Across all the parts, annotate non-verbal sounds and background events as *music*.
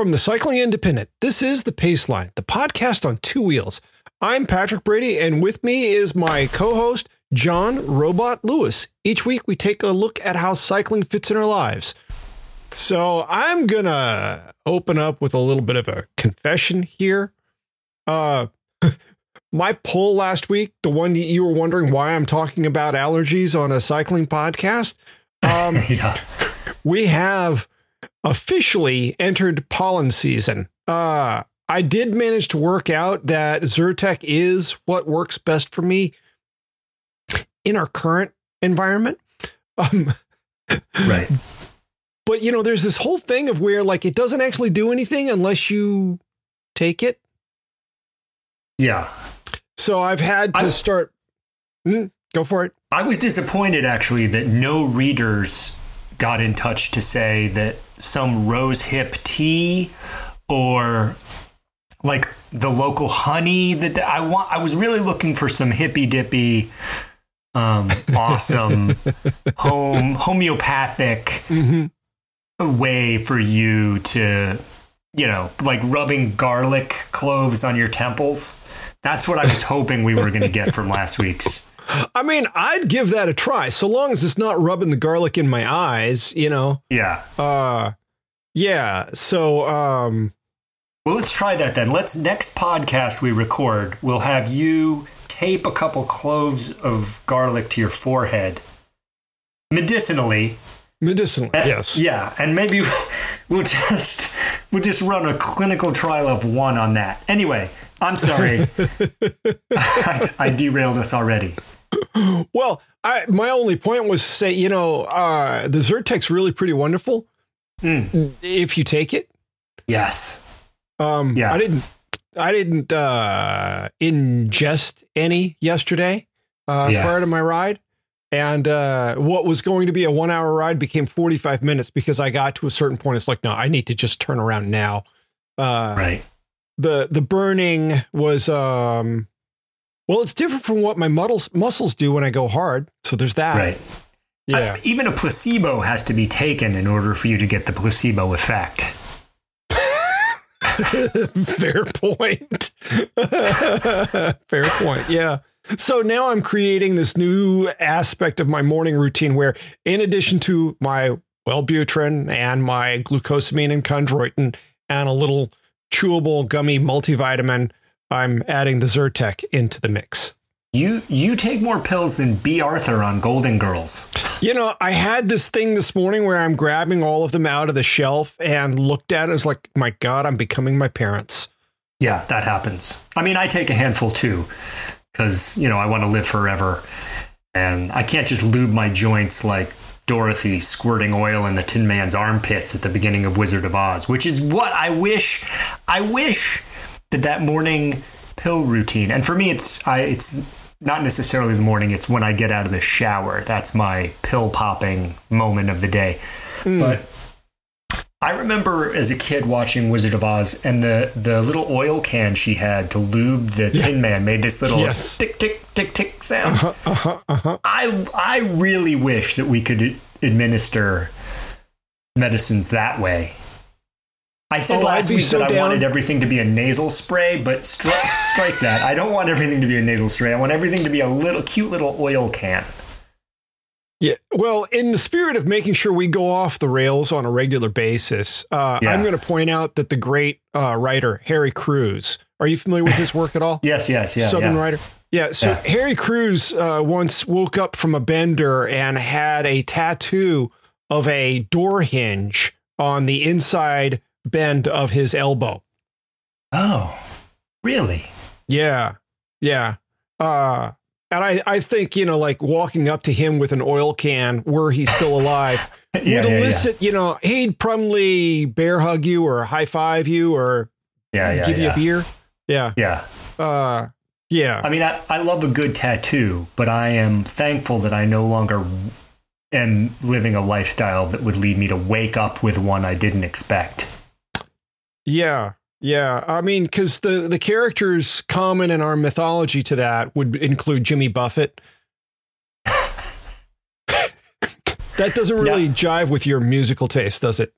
From the Cycling Independent, this is the Pace Line, the podcast on two wheels. I'm Patrick Brady, and with me is my co host, John Robot Lewis. Each week, we take a look at how cycling fits in our lives. So, I'm going to open up with a little bit of a confession here. Uh, *laughs* my poll last week, the one that you were wondering why I'm talking about allergies on a cycling podcast, *laughs* um, yeah. *laughs* we have officially entered pollen season. Uh, I did manage to work out that Zyrtec is what works best for me in our current environment. Um, Right. but you know, there's this whole thing of where like it doesn't actually do anything unless you take it. Yeah. So I've had to I- start. Hmm, go for it. I was disappointed actually that no readers got in touch to say that some rose hip tea or like the local honey that I want I was really looking for some hippy dippy um *laughs* awesome home homeopathic way for you to you know like rubbing garlic cloves on your temples. That's what I was hoping we were going to get from last week's I mean, I'd give that a try, so long as it's not rubbing the garlic in my eyes. You know. yeah Uh, yeah. So, um, Well, let's try that then. Let's next podcast we record, we'll have you tape a couple cloves of garlic to your forehead medicinally. Medicinally, Uh, Yes. Yeah, and maybe *laughs* we'll just we'll just run a clinical trial of one on that. Anyway, I'm sorry. *laughs* *laughs* I, I derailed us already. *clears throat* Well, I my only point was to say, you know, uh, the Zyrtec's really pretty wonderful Mm. if you take it. Yes. Um, Yeah. I didn't. I didn't uh, ingest any yesterday uh, Yeah. prior to my ride, and uh, what was going to be a one-hour ride became forty-five minutes because I got to a certain point. It's like, no, I need to just turn around now. Uh, Right. the the burning was um well it's different from what my muscles muscles do when I go hard. So there's that. Right. Yeah. I- even a placebo has to be taken in order for you to get the placebo effect. *laughs* Fair point. *laughs* Fair point. Yeah. So now I'm creating this new aspect of my morning routine where in addition to my Wellbutrin and my glucosamine and chondroitin and a little chewable gummy multivitamin, I'm adding the Zyrtec into the mix. You you take more pills than Bea Arthur on Golden Girls. You know, I had this thing this morning where I'm grabbing all of them out of the shelf and looked at it. It's like, my God, I'm becoming my parents. Yeah, that happens. I mean, I take a handful too, because you know I want to live forever, and I can't just lube my joints like Dorothy squirting oil in the Tin Man's armpits at the beginning of Wizard of Oz, which is what I wish. I wish that that morning pill routine, and for me, it's I it's not necessarily the morning. It's when I get out of the shower. That's my pill popping moment of the day. But I remember as a kid watching Wizard of Oz, and the the little oil can she had to lube the Tin Man made this little Yes. tick tick tick tick sound. Uh-huh, uh-huh, uh-huh. I I really wish that we could administer medicines that way. I said Oh, last week so that I wanted everything to be a nasal spray, but stri- strike that. I don't want everything to be a nasal spray. I want everything to be a little cute little oil can. Yeah. Well, in the spirit of making sure we go off the rails on a regular basis, uh, Yeah. I'm going to point out that the great uh, writer, Harry Crews, are you familiar with his work at all? *laughs* Yes, yes, yeah. Southern yeah. writer. Yeah. So Yeah. Harry Crews uh, once woke up from a bender and had a tattoo of a door hinge on the inside bend of his elbow. Oh, really? Yeah. Yeah. Uh, And I, I think, you know, like walking up to him with an oil can were he still alive *laughs* Yeah, would yeah, elicit, you know, he'd probably bear hug you or high five you or yeah, yeah, give you a beer. Yeah. Yeah. Uh, yeah. I mean, I, I love a good tattoo, but I am thankful that I no longer am living a lifestyle that would lead me to wake up with one I didn't expect. Yeah. Yeah. I mean, because the, the characters common in our mythology to that would include Jimmy Buffett. *laughs* that doesn't really jive with your musical taste, does it?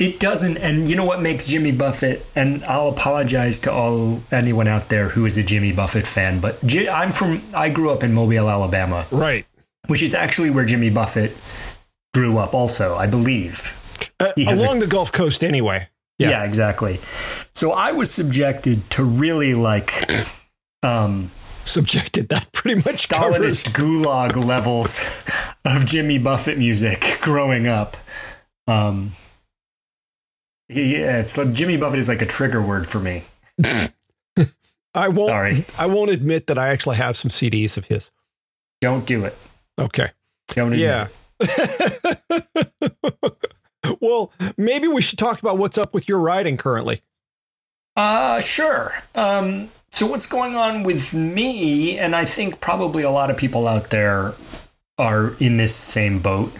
It doesn't, and you know what makes Jimmy Buffett? And I'll apologize to all anyone out there who is a Jimmy Buffett fan, but I'm from. I grew up in Mobile, Alabama, Right. which is actually where Jimmy Buffett grew up. Also, I believe. Uh, has a- along the Gulf Coast, anyway. Yeah. Yeah. exactly. So I was subjected to really like um, Subjected that pretty much. Stalinist *laughs* gulag levels of Jimmy Buffett music growing up. Um, yeah, it's like Jimmy Buffett is like a trigger word for me. *laughs* I won't. Sorry. I won't admit that I actually have some CDs of his. Don't do it. Okay. Don't admit Yeah. *laughs* well, maybe we should talk about what's up with your riding currently. Uh, sure. Um, so what's going on with me, and I think probably a lot of people out there are in this same boat,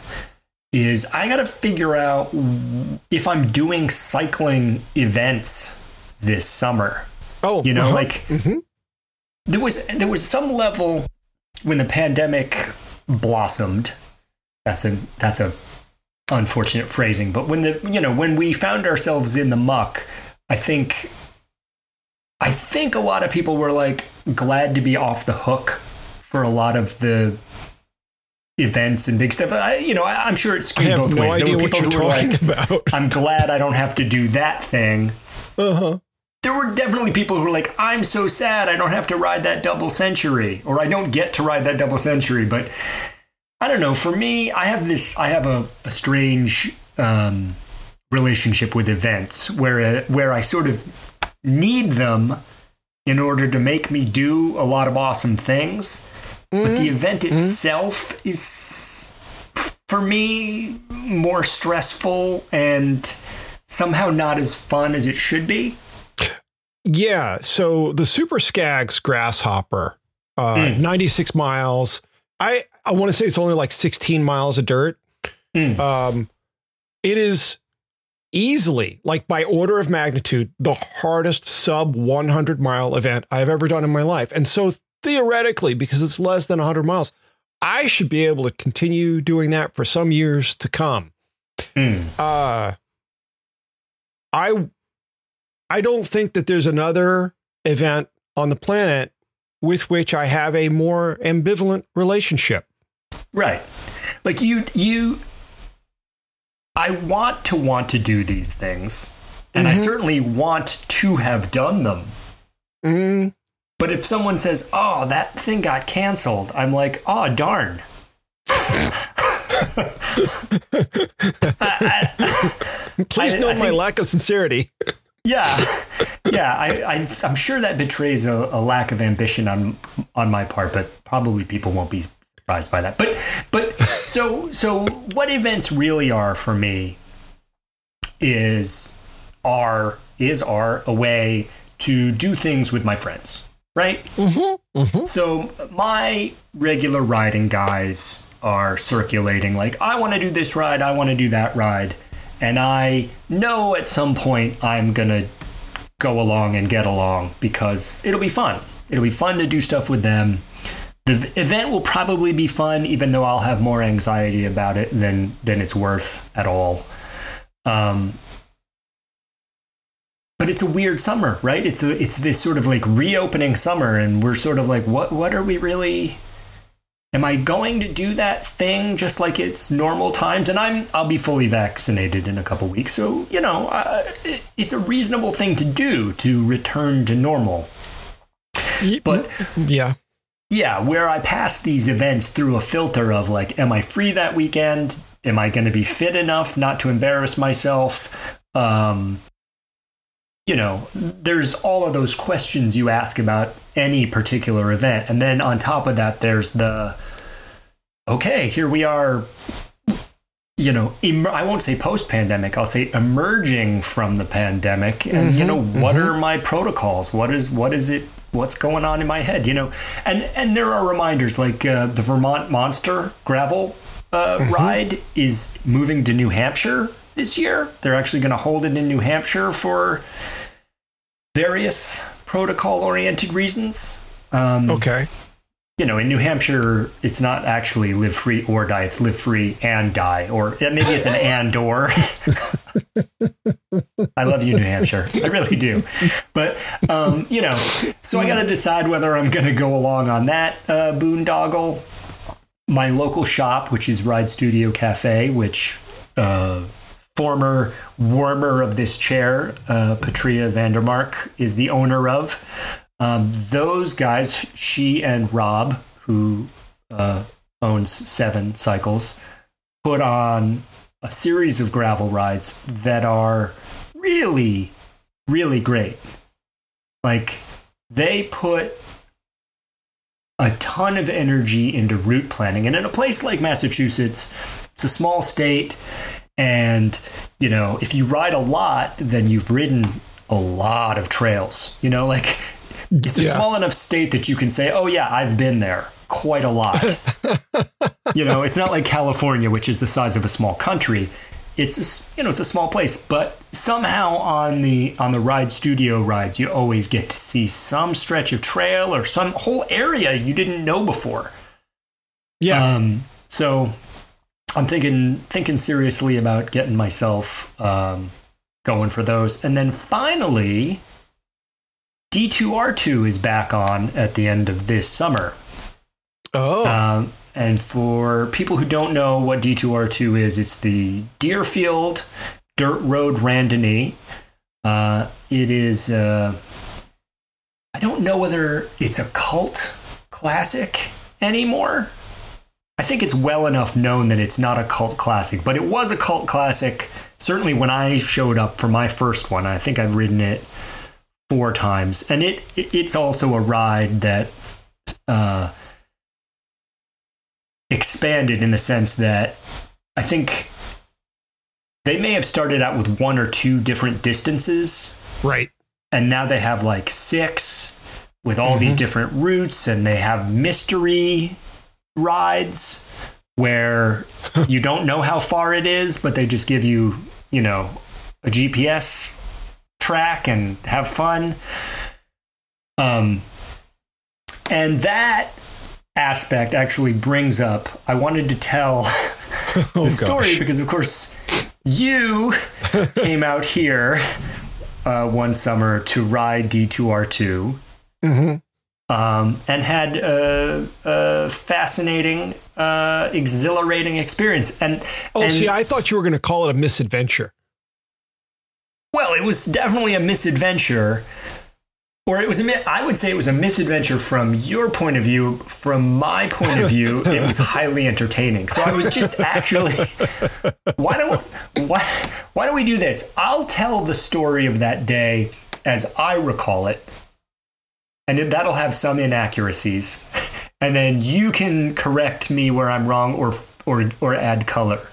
is I got to figure out if I'm doing cycling events this summer. Oh, You know, uh-huh. like Mhm. there was there was some level when the pandemic blossomed. That's a that's a unfortunate phrasing, but when the you know when we found ourselves in the muck, I think I think a lot of people were like glad to be off the hook for a lot of the events and big stuff. I, you know, I, I'm sure it I skewed both no ways. There were people who were talking like, about. "I'm glad I don't have to do that thing." Uh huh. there were definitely people who were like, I'm so sad I don't have to ride that double century, or I don't get to ride that double century. But I don't know. For me, I have this, I have a, a strange um, relationship with events where, where I sort of need them in order to make me do a lot of awesome things. But the event itself is, for me, more stressful and somehow not as fun as it should be. Yeah. So the Super Skaggs Grasshopper, uh, Mm. 96 miles. I I want to say it's only like 16 miles of dirt. Mm. Um, it is easily, like by order of magnitude, the hardest sub 100 mile event I've ever done in my life. And so theoretically, because it's less than 100 miles, I should be able to continue doing that for some years to come. Mm. Uh, I I don't think that there's another event on the planet with which I have a more ambivalent relationship. Right. Like you you I want to want to do these things. And I Mhm. certainly want to have done them. Mm, But if someone says, "Oh, that thing got canceled," I'm like, "Oh, darn." *laughs* I- I- please I- note I my think- lack of sincerity. yeah, *laughs* yeah. I, I, I'm sure that betrays a, a lack of ambition on on my part, but probably people won't be surprised by that. But but *laughs* so so what events really are for me is are is are a way to do things with my friends, right? Mm-hmm, mm-hmm. So my regular riding guys are circulating like I want to do this ride, I want to do that ride, and I know at some point I'm going to go along and get along because it'll be fun. It'll be fun to do stuff with them. The event will probably be fun even though I'll have more anxiety about it than than it's worth at all. Um but it's a weird summer, right? It's a, it's this sort of like reopening summer, and we're sort of like, what what are we really? Am I going to do that thing just like it's normal times? And I'm I'll be fully vaccinated in a couple weeks, so you know uh, it, it's a reasonable thing to do to return to normal. But yeah, yeah, where I pass these events through a filter of like, am I free that weekend? Am I going to be fit enough not to embarrass myself? Um, you know, there's all of those questions you ask about any particular event. And then on top of that, there's the, okay, here we are, you know, em- I won't say post pandemic, I'll say emerging from the pandemic. And, mm-hmm, you know, what mm-hmm. are my protocols? What is, what is it? What's going on in my head, you know, and and there are reminders like uh, the Vermont Monster gravel uh, mm-hmm. ride is moving to New Hampshire this year. They're actually going to hold it in New Hampshire for various protocol oriented reasons. Um, okay. You know, in New Hampshire, it's not actually live free or die. It's live free and die, or maybe it's an *laughs* and or. I love you, New Hampshire. I really do. But, um, you know, so I got to decide whether I'm going to go along on that uh, boondoggle. My local shop, which is Ride Studio Cafe, which uh, former warmer of this chair, uh, Patria Vandermark, is the owner of. Um, those guys, she and Rob, who uh, owns Seven Cycles, put on a series of gravel rides that are really, really great. Like, they put a ton of energy into route planning. And in a place like Massachusetts, it's a small state and, you know, if you ride a lot, then you've ridden a lot of trails. You know, *laughs* like it's a yeah. small enough state that you can say, oh, yeah, I've been there quite a lot. *laughs* you know, it's not like California, which is the size of a small country. It's a, you know it's a small place, but somehow on the on the ride studio rides, you always get to see some stretch of trail or some whole area you didn't know before. Yeah. Um, so I'm thinking thinking seriously about getting myself um, going for those, and then finally, D2R2 is back on at the end of this summer. Oh. Um, and for people who don't know what D2R2 is, it's the Deerfield Dirt Road Randonnée. Uh, it is. Uh, I don't know whether it's a cult classic anymore. I think it's well enough known that it's not a cult classic, but it was a cult classic. Certainly when I showed up for my first one, I think I've ridden it four times, and it it's also a ride that uh, expanded in the sense that I think they may have started out with one or two different distances, right? And now they have like six with all mm-hmm. these different routes, and they have mystery rides where *laughs* you don't know how far it is, but they just give you, you know, a GPS track and have fun. Um, and that aspect actually brings up, I wanted to tell *laughs* *laughs* the oh, story gosh. because, of course, you *laughs* came out here uh, one summer to ride D2R2. Mm-hmm um, and had a, a fascinating, uh, exhilarating experience. And oh, and, see, I thought you were going to call it a misadventure. It was definitely a misadventure, or it was a. I would say it was a misadventure from your point of view. From my point of view, it was *laughs* highly entertaining. So I was just actually. Why don't why why don't we do this? I'll tell the story of that day as I recall it and that'll have some inaccuracies. And then you can correct me where I'm wrong or or or add color.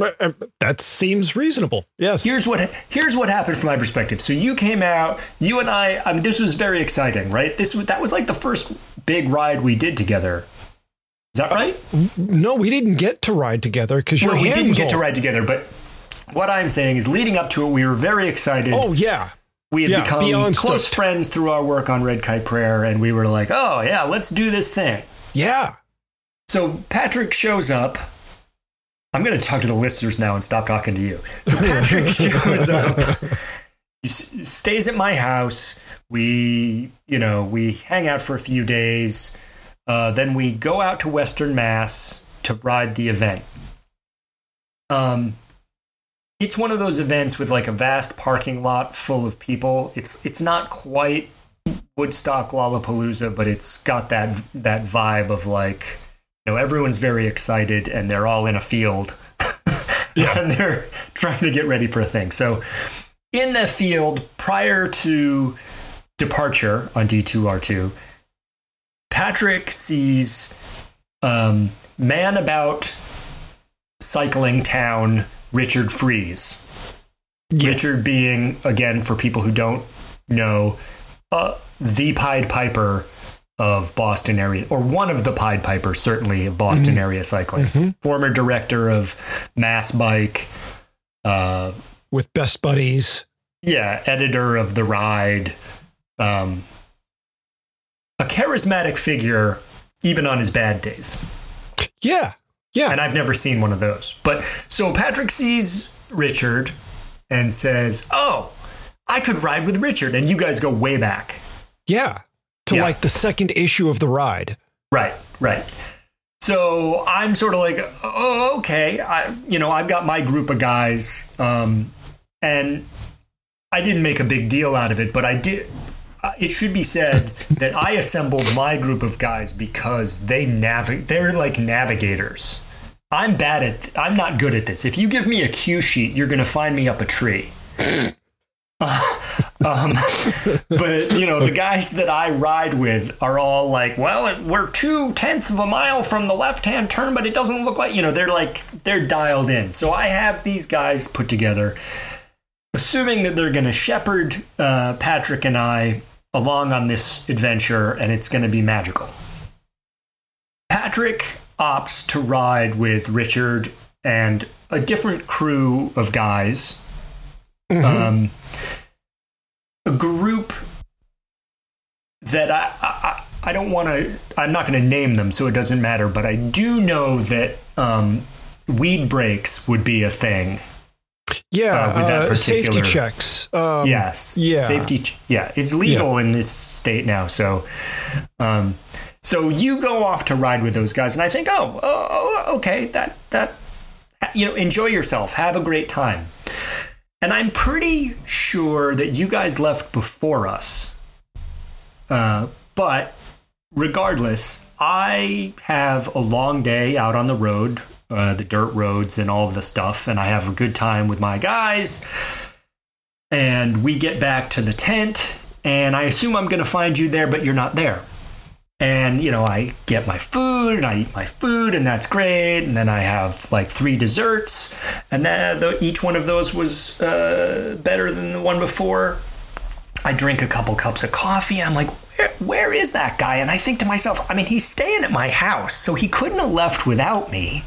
Uh, that seems reasonable. Yes. Here's what here's what happened from my perspective. So you came out, you and I. I mean, this was very exciting, right? This that was like the first big ride we did together. Is that right? Uh, no, we didn't get to ride together because your well, we didn't get to ride together. But what I'm saying is, leading up to it, we were very excited. Oh yeah, we had yeah, become close stoked. friends through our work on Red Kite Prayer, and we were like, oh, yeah, let's do this thing. Yeah. So Patrick shows up. I'm going to talk to the listeners now and stop talking to you. So *laughs* Patrick *laughs* shows up. He stays at my house. We, you know, we hang out for a few days. Uh, then we go out to Western Mass to ride the event. Um, it's one of those events with like a vast parking lot full of people. It's it's not quite Woodstock Lollapalooza, but it's got that that vibe of like know everyone's very excited and they're all in a field yeah. *laughs* and they're trying to get ready for a thing. So in the field prior to departure on D2R2, Patrick sees um, man about cycling town Richard Fries. Yeah. Richard being, again, for people who don't know, uh, the Pied Piper of Boston area, or one of the Pied Pipers, certainly of Boston area cycling. Former director of Mass Bike, uh, With best buddies. yeah, editor of The Ride, um, a charismatic figure, even on his bad days. Yeah. Yeah. And I've never seen one of those. But so Patrick sees Richard and says, Oh, I could ride with Richard. And you guys go way back. yeah. To Yeah. like the second issue of the ride. Right, right. So I'm sort of like, oh, okay. I, you know, I've got my group of guys, um, and I didn't make a big deal out of it, but I did. uh, It should be said *laughs* that I assembled my group of guys because they navigate. They're like navigators. I'm bad at. I'm not good at this. If you give me a cue sheet, you're going to find me up a tree. *laughs* Um, but you know, the guys that I ride with are all like, well, we're two tenths of a mile from the left-hand turn, but it doesn't look like you know they're like they're dialed in. So I have these guys put together, assuming that they're going to shepherd uh, Patrick and I along on this adventure, and it's going to be magical. Patrick opts to ride with Richard and a different crew of guys. Um, a group that I, I, I don't want to, I'm not going to name them, so it doesn't matter, but I do know that um, weed breaks would be a thing. Yeah. Uh, with that uh, safety checks. Um, yes. yeah. Safety. ch- Yeah. It's legal in this state now. So, um, so you go off to ride with those guys, and I think, oh, oh, oh, okay, that that you know, enjoy yourself, have a great time. And I'm pretty sure that you guys left before us. Uh, but regardless, I have a long day out on the road, uh, the dirt roads, and all the stuff, and I have a good time with my guys and we get back to the tent and i assume i'm going to find you there but you're not there and you know i get my food and i eat my food and that's great. And then i have like three desserts. And then the, each one of those was uh, better than the one before. I drink a couple cups of coffee. I'm like where, where is that guy? And i think to myself i mean he's staying at my house so he couldn't have left without me.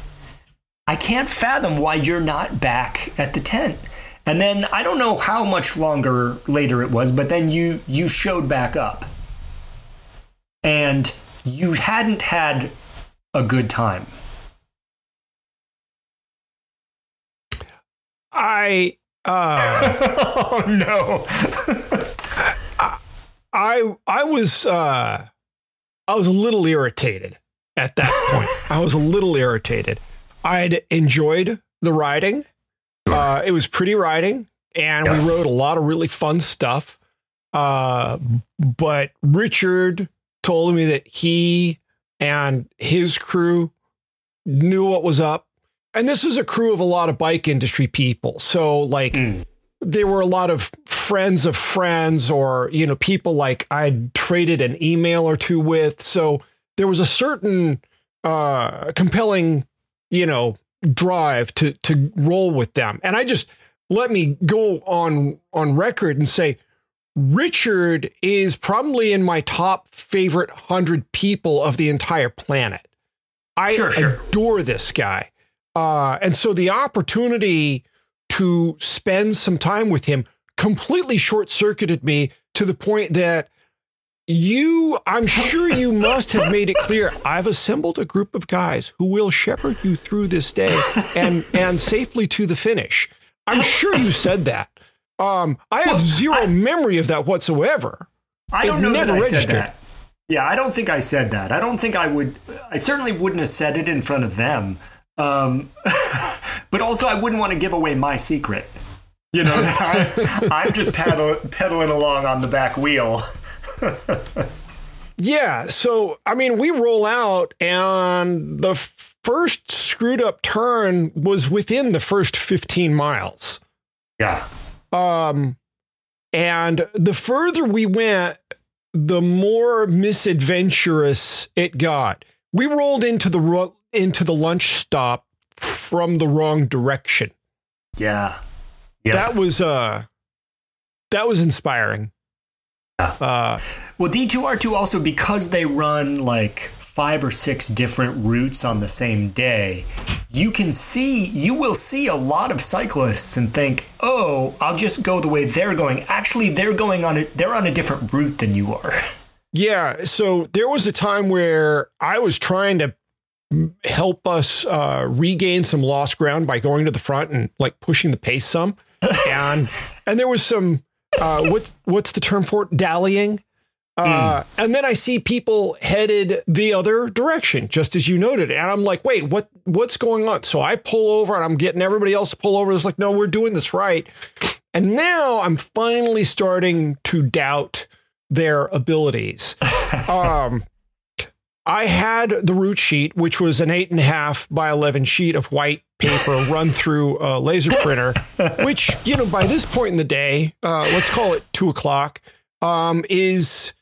I can't fathom why you're not back at the tent. And then I don't know how much longer later it was, but then you you showed back up. And you hadn't had a good time. I uh *laughs* oh no. I I was uh I was a little irritated at that point. I was a little irritated. I'd enjoyed the riding. Uh it was pretty riding and Yeah. we rode a lot of really fun stuff. Uh but Richard told me that he and his crew knew what was up. And this was a crew of a lot of bike industry people. So like Mm. there were a lot of friends of friends or you know people like I'd traded an email or two with so there was a certain uh compelling you know drive to to roll with them and I just let me go on on record and say Richard is probably in my top favorite 100 people of the entire planet I Sure, sure. adore this guy uh and so the opportunity to spend some time with him completely short circuited me to the point that you, I'm sure you *laughs* must have made it clear. I've assembled a group of guys who will shepherd you through this day and and safely to the finish. I'm sure you said that. Um, I have Well, zero I- memory of that whatsoever. I don't know that never I said that. Yeah, I don't think I said that. I don't think I would. I certainly wouldn't have said it in front of them. Um, *laughs* but also, I wouldn't want to give away my secret. You know, *laughs* I, I'm just paddle, pedaling along on the back wheel. *laughs* Yeah. So, I mean, we roll out, and the first screwed up turn was within the first 15 miles. Yeah. Um, and the further we went, the more misadventurous it got. We rolled into the ro- into the lunch stop from the wrong direction. Yeah. Yep. That was uh that was inspiring. Yeah. Uh well, D2R2 also because they run like five or six different routes on the same day, you can see, you will see a lot of cyclists and think, oh, I'll just go the way they're going. Actually, they're going on it, they're on a different route than you are. *laughs* Yeah. So there was a time where I was trying to help us uh, regain some lost ground by going to the front and like pushing the pace some. *laughs* and and there was some uh, what what's the term for it? Dallying. Uh, mm. And then I see people headed the other direction, just as you noted. And I'm like, wait, what? What's going on? So I pull over and I'm getting everybody else to pull over. It's like, no, we're doing this right. And now I'm finally starting to doubt their abilities. *laughs* um, I had the route sheet, which was an eight and a half by 11 sheet of white paper *laughs* run through a laser printer, *laughs* which, you know, by this point in the day, uh, let's call it two o'clock, um, is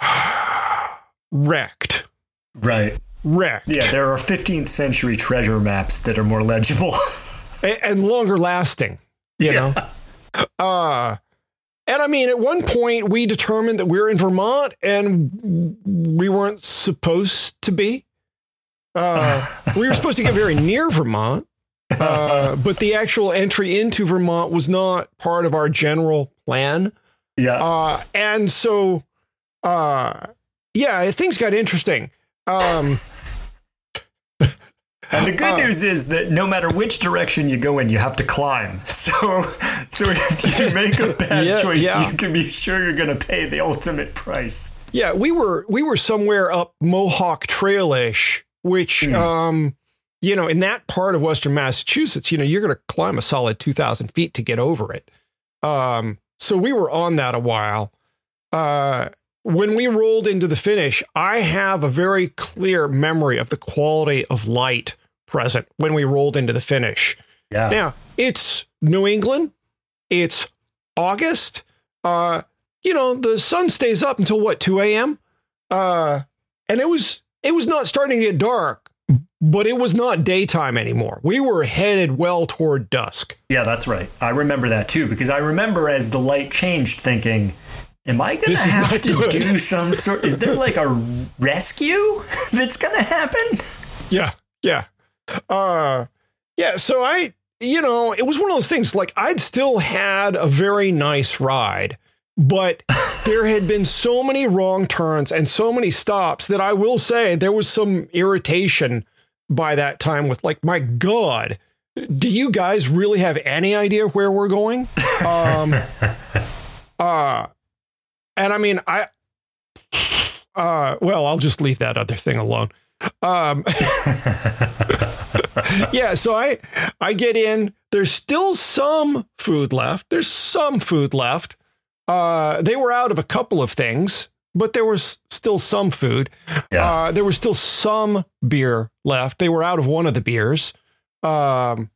*sighs* wrecked. Right. Wrecked. Yeah, there are 15th century treasure maps that are more legible *laughs* and, and longer lasting, you yeah. know? Uh, and I mean, at one point, we determined that we are in Vermont and we weren't supposed to be. Uh, *laughs* we were supposed to get very near Vermont, uh, *laughs* but the actual entry into Vermont was not part of our general plan. Yeah. Uh, and so uh, yeah, things got interesting. Um, *laughs* and the good uh, news is that no matter which direction you go in, you have to climb. *laughs* So, so if you *laughs* make a bad yeah, choice, yeah. you can be sure you're going to pay the ultimate price. Yeah, we were we were somewhere up Mohawk Trailish, which mm. um, you know, in that part of Western Massachusetts, you know, you're going to climb a solid two thousand feet to get over it. Um, so we were on that a while. Uh, when we rolled into the finish, I have a very clear memory of the quality of light present when we rolled into the finish. Yeah. Now, it's New England. It's August. Uh, you know, the sun stays up until what, 2 a.m.? Uh, and it was it was not starting to get dark, but it was not daytime anymore. We were headed well toward dusk. Yeah, that's right. I remember that too, because I remember as the light changed thinking, Am I going to have to good. do some sort? Is there like a rescue *laughs* that's going to happen? Yeah, yeah, uh, yeah. So I, you know, it was one of those things. Like I'd still had a very nice ride, but *laughs* there had been so many wrong turns and so many stops that I will say there was some irritation by that time. With like, my God, do you guys really have any idea where we're going? *laughs* Um, uh and I mean, I, uh, well, I'll just leave that other thing alone. Um, *laughs* yeah, so I, I get in. There's still some food left. There's some food left. Uh, they were out of a couple of things, but there was still some food. Yeah. Uh, there was still some beer left. They were out of one of the beers. Um,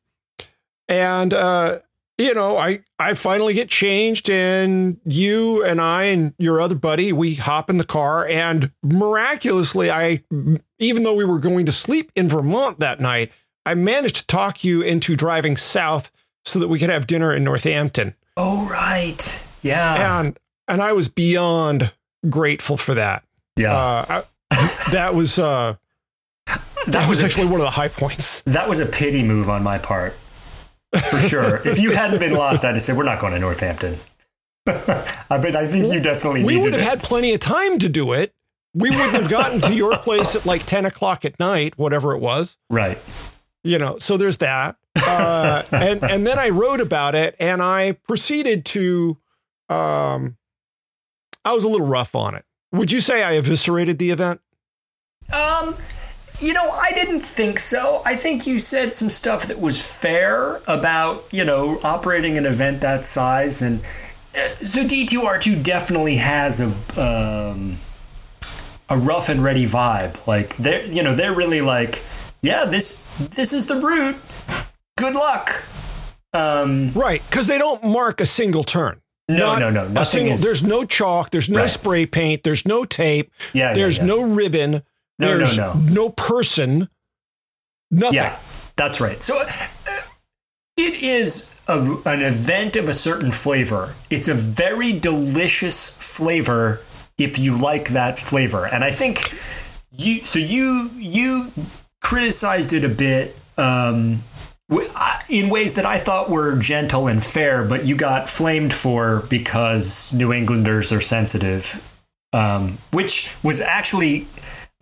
and uh, you know, I I finally get changed, and you and I and your other buddy, we hop in the car, and miraculously, I even though we were going to sleep in Vermont that night, I managed to talk you into driving south so that we could have dinner in Northampton. Oh right, yeah, and and I was beyond grateful for that. Yeah, uh, I, that was uh, *laughs* that, that was, was actually one of the high points. That was a pity move on my part for sure. if you hadn't been lost, I'd have said we're not going to Northampton. *laughs* I mean, I think you definitely. We would have it. had plenty of time to do it. We wouldn't have gotten to your place at like ten o'clock at night, whatever it was. Right. You know, so there's that. Uh, and and then I wrote about it, and I proceeded to. Um, I was a little rough on it. Would you say I eviscerated the event? Um, you know, I didn't think so. I think you said some stuff that was fair about, you know, operating an event that size. And uh, so D2R2 definitely has a. Um, a rough and ready vibe. Like they're, you know, they're really like, yeah, this this is the route. Good luck. Um, right, because they don't mark a single turn. no, Not no, no. A single, is. there's no chalk, there's no Right. spray paint, there's no tape, yeah, yeah, there's yeah. no ribbon, No, no, there's no. person, nothing. Yeah, that's right. So uh, it is a, an event of a certain flavor. It's a very delicious flavor if you like that flavor. And I think you. So you you criticized it a bit. Um, in ways that I thought were gentle and fair, but you got flamed for because New Englanders are sensitive, um, which was actually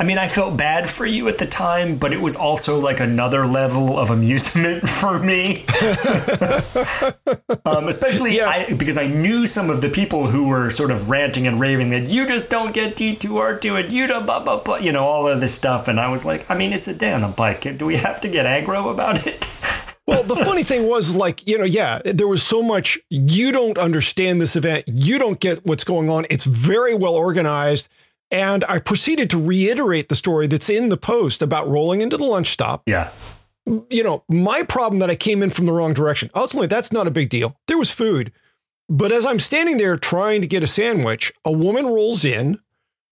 I mean, I felt bad for you at the time, but it was also like another level of amusement *laughs* for me. *laughs* um, especially Yeah. I, because I knew some of the people who were sort of ranting and raving that you just don't get D2R2 and you don't blah, blah, blah, you know, all of this stuff. And I was like, I mean, it's a day on a bike. Do we have to get aggro about it? *laughs* Well, the funny thing was, like, you know, yeah, there was so much. You don't understand this event. You don't get what's going on. It's very well organized. And I proceeded to reiterate the story that's in the post about rolling into the lunch stop. yeah. You know, my problem that I came in from the wrong direction. Ultimately, that's not a big deal. There was food. But as I'm standing there trying to get a sandwich, a woman rolls in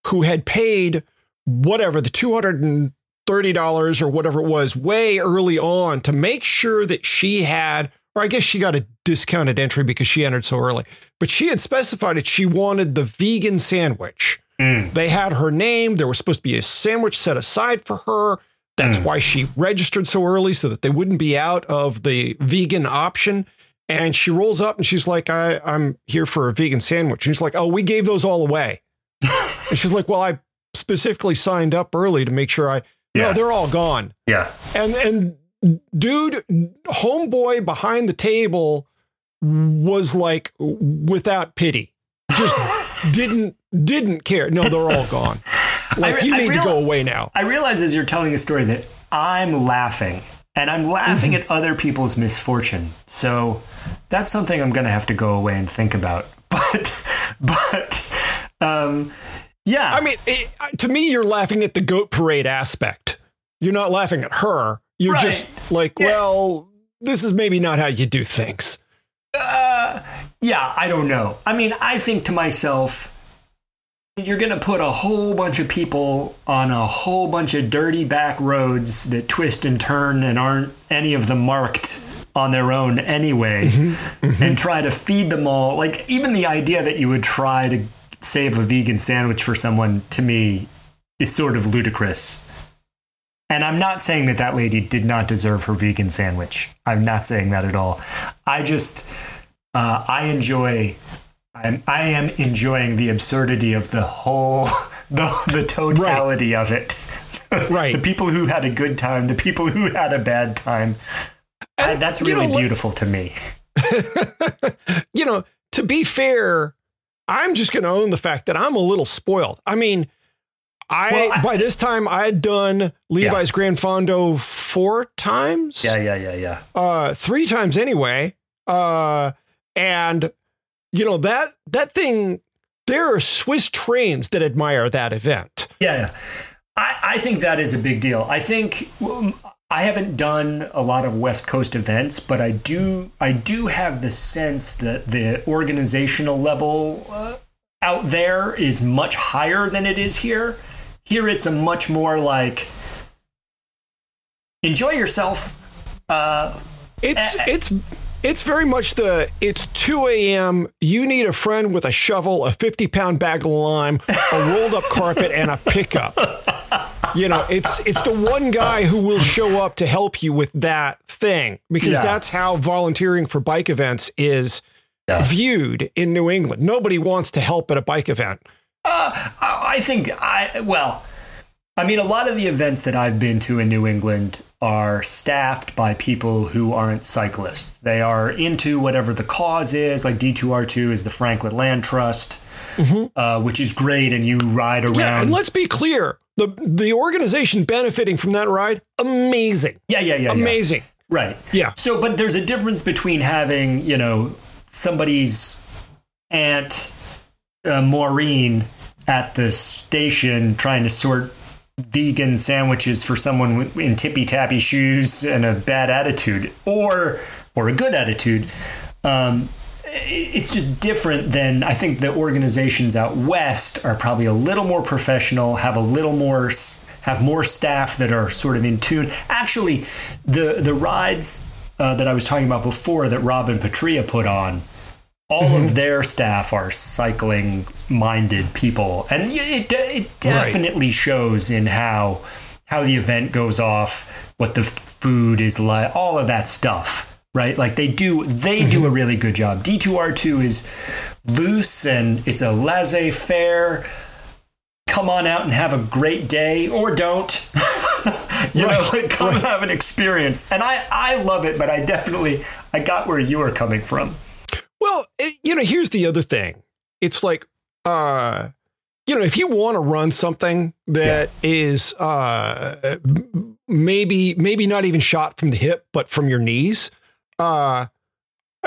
who had paid whatever, the $230 or whatever it was, way early on to make sure that she had, or I guess she got a discounted entry because she entered so early, but she had specified that she wanted the vegan sandwich. Mm. They had her name. There was supposed to be a sandwich set aside for her. That's Mm. why she registered so early so that they wouldn't be out of the vegan option. And she rolls up and she's like, I, I'm here for a vegan sandwich. And she's like, Oh, we gave those all away. *laughs* and she's like, Well, I specifically signed up early to make sure I, Yeah. no, they're all gone. Yeah. And, and dude, homeboy behind the table was like without pity, just *laughs* didn't, didn't care. No, they're all *laughs* gone. Like, re- you need real- to go away now. I realize as you're telling a story that I'm laughing and I'm laughing Mm-hmm. at other people's misfortune. So that's something I'm going to have to go away and think about. *laughs* But, but, um, yeah. I mean, it, to me, you're laughing at the goat parade aspect. You're not laughing at her. You're Right. just like, Yeah. well, this is maybe not how you do things. Uh, yeah, I don't know. I mean, I think to myself, you're going to put a whole bunch of people on a whole bunch of dirty back roads that twist and turn and aren't any of them marked on their own anyway and try to feed them all. Like, even the idea that you would try to save a vegan sandwich for someone to me is sort of ludicrous. And I'm not saying that that lady did not deserve her vegan sandwich. I'm not saying that at all. I just, uh, I enjoy, I'm, I am enjoying the absurdity of the whole, *laughs* the, the totality of it. *laughs* Right. the people who had a good time, the people who had a bad time. I- that's you know, really let- beautiful to me. *laughs* you know, to be fair, I'm just going to own the fact that I'm a little spoiled. I mean, I, Well, I- by this time I had done Levi's Gran Fondo four times. Yeah, yeah, yeah, yeah. uh three times anyway uh and you know that that thing there are swiss trains that admire that event Yeah, yeah. I, I think that is a big deal. I think um, I haven't done a lot of West Coast events, but I do I do have the sense that the organizational level uh, out there is much higher than it is here. Here, it's a much more like enjoy yourself. Uh, it's Uh, it's it's very much the it's 2 a.m you need a friend with a shovel a 50 pound bag of lime a rolled up carpet and a pickup you know it's it's the one guy who will show up to help you with that thing because Yeah. that's how volunteering for bike events is Yeah. viewed in new england nobody wants to help at a bike event Uh, I I think I well, I mean, a lot of the events that I've been to in New England are staffed by people who aren't cyclists. They are into whatever the cause is. Like D2R2 is the Franklin Land Trust, uh, which is great, and you ride around. Yeah, and let's be clear. The the organization benefiting from that ride, amazing. yeah, yeah, yeah, yeah. Amazing. Right. Yeah. So, but there's a difference between having, you know, somebody's aunt uh, Maureen at the station trying to sort vegan sandwiches for someone in tippy tappy shoes and a bad attitude, or or a good attitude. Um, it's just different than I think the organizations out west are probably a little more professional, have a little more have more staff that are sort of in tune. Actually, the the rides uh, that I was talking about before that Robin Patria put on, all mm-hmm. of their staff are cycling minded people, and it it definitely right. shows in how how the event goes off, what the food is like, all of that stuff right? Like they do they do a mm-hmm. really good job. D2R2 is loose and it's a laissez-faire come on out and have a great day or don't. *laughs* you right, know, like come right. have an experience. And I I love it, but I definitely I got where you are coming from. You know, here's the other thing. It's like uh you know, if you want to run something that yeah. is uh maybe maybe not even shot from the hip but from your knees, uh,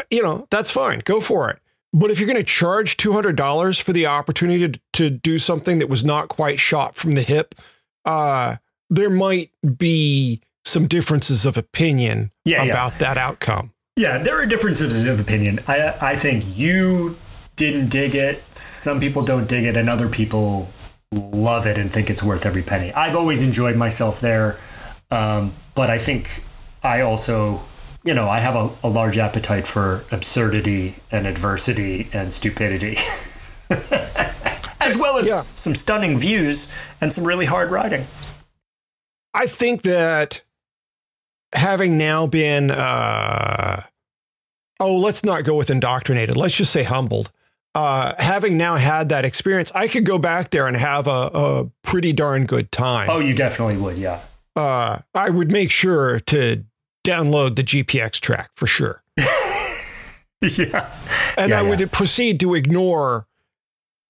you know, that's fine. Go for it. But if you're going to charge $200 for the opportunity to, to do something that was not quite shot from the hip, uh, there might be some differences of opinion yeah, about yeah. that outcome. Yeah, there are differences of opinion. I, I think you didn't dig it. Some people don't dig it, and other people love it and think it's worth every penny. I've always enjoyed myself there, um, but I think I also you know, I have a, a large appetite for absurdity and adversity and stupidity. *laughs* as well as yeah. some stunning views and some really hard riding. I think that having now been, uh, oh, let's not go with indoctrinated. Let's just say humbled. Uh, having now had that experience, I could go back there and have a, a pretty darn good time. Oh, you definitely would, yeah. Uh, I would make sure to download the GPX track for sure. *laughs* yeah. And yeah, I would yeah. proceed to ignore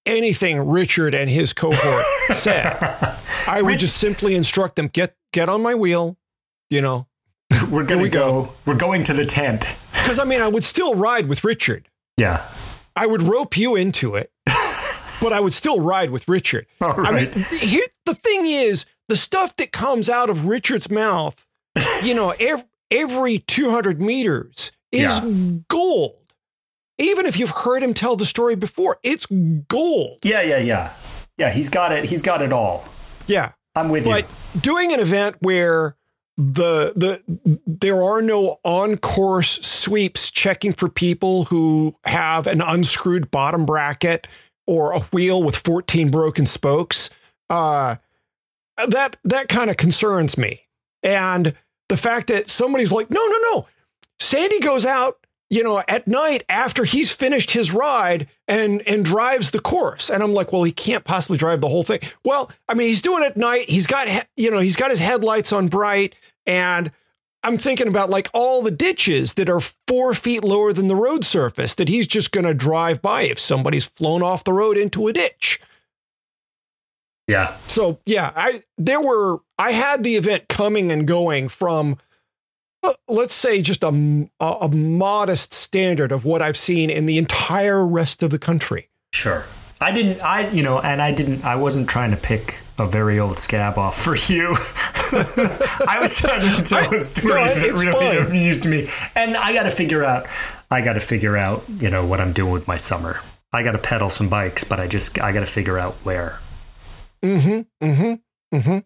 anything Richard and his cohort said. *laughs* I would just simply instruct them get get on my wheel, you know. *laughs* We're going to we go. go. We're going to the tent. Cuz I mean I would still ride with Richard. Yeah. I would rope you into it. *laughs* but I would still ride with Richard. All right. I mean, here, the thing is, the stuff that comes out of Richard's mouth, *laughs* you know, every, every 200 meters is yeah. gold. Even if you've heard him tell the story before, it's gold. Yeah, yeah, yeah. Yeah, he's got it. He's got it all. Yeah. I'm with but you. But doing an event where the the there are no on course sweeps checking for people who have an unscrewed bottom bracket or a wheel with 14 broken spokes uh that that kind of concerns me and the fact that somebody's like, no, no, no. Sandy goes out, you know, at night after he's finished his ride and and drives the course. And I'm like, well, he can't possibly drive the whole thing. Well, I mean, he's doing it at night. He's got, you know, he's got his headlights on bright. And I'm thinking about like all the ditches that are four feet lower than the road surface that he's just going to drive by if somebody's flown off the road into a ditch. Yeah. So yeah, I there were I had the event coming and going from uh, let's say just a, a, a modest standard of what I've seen in the entire rest of the country. Sure. I didn't I you know, and I didn't I wasn't trying to pick a very old scab off for you. *laughs* I was trying to tell a story no, that really fine. amused me. And I got to figure out I got to figure out, you know, what I'm doing with my summer. I got to pedal some bikes, but I just I got to figure out where. Mm-hmm. Mm-hmm. Mm-hmm.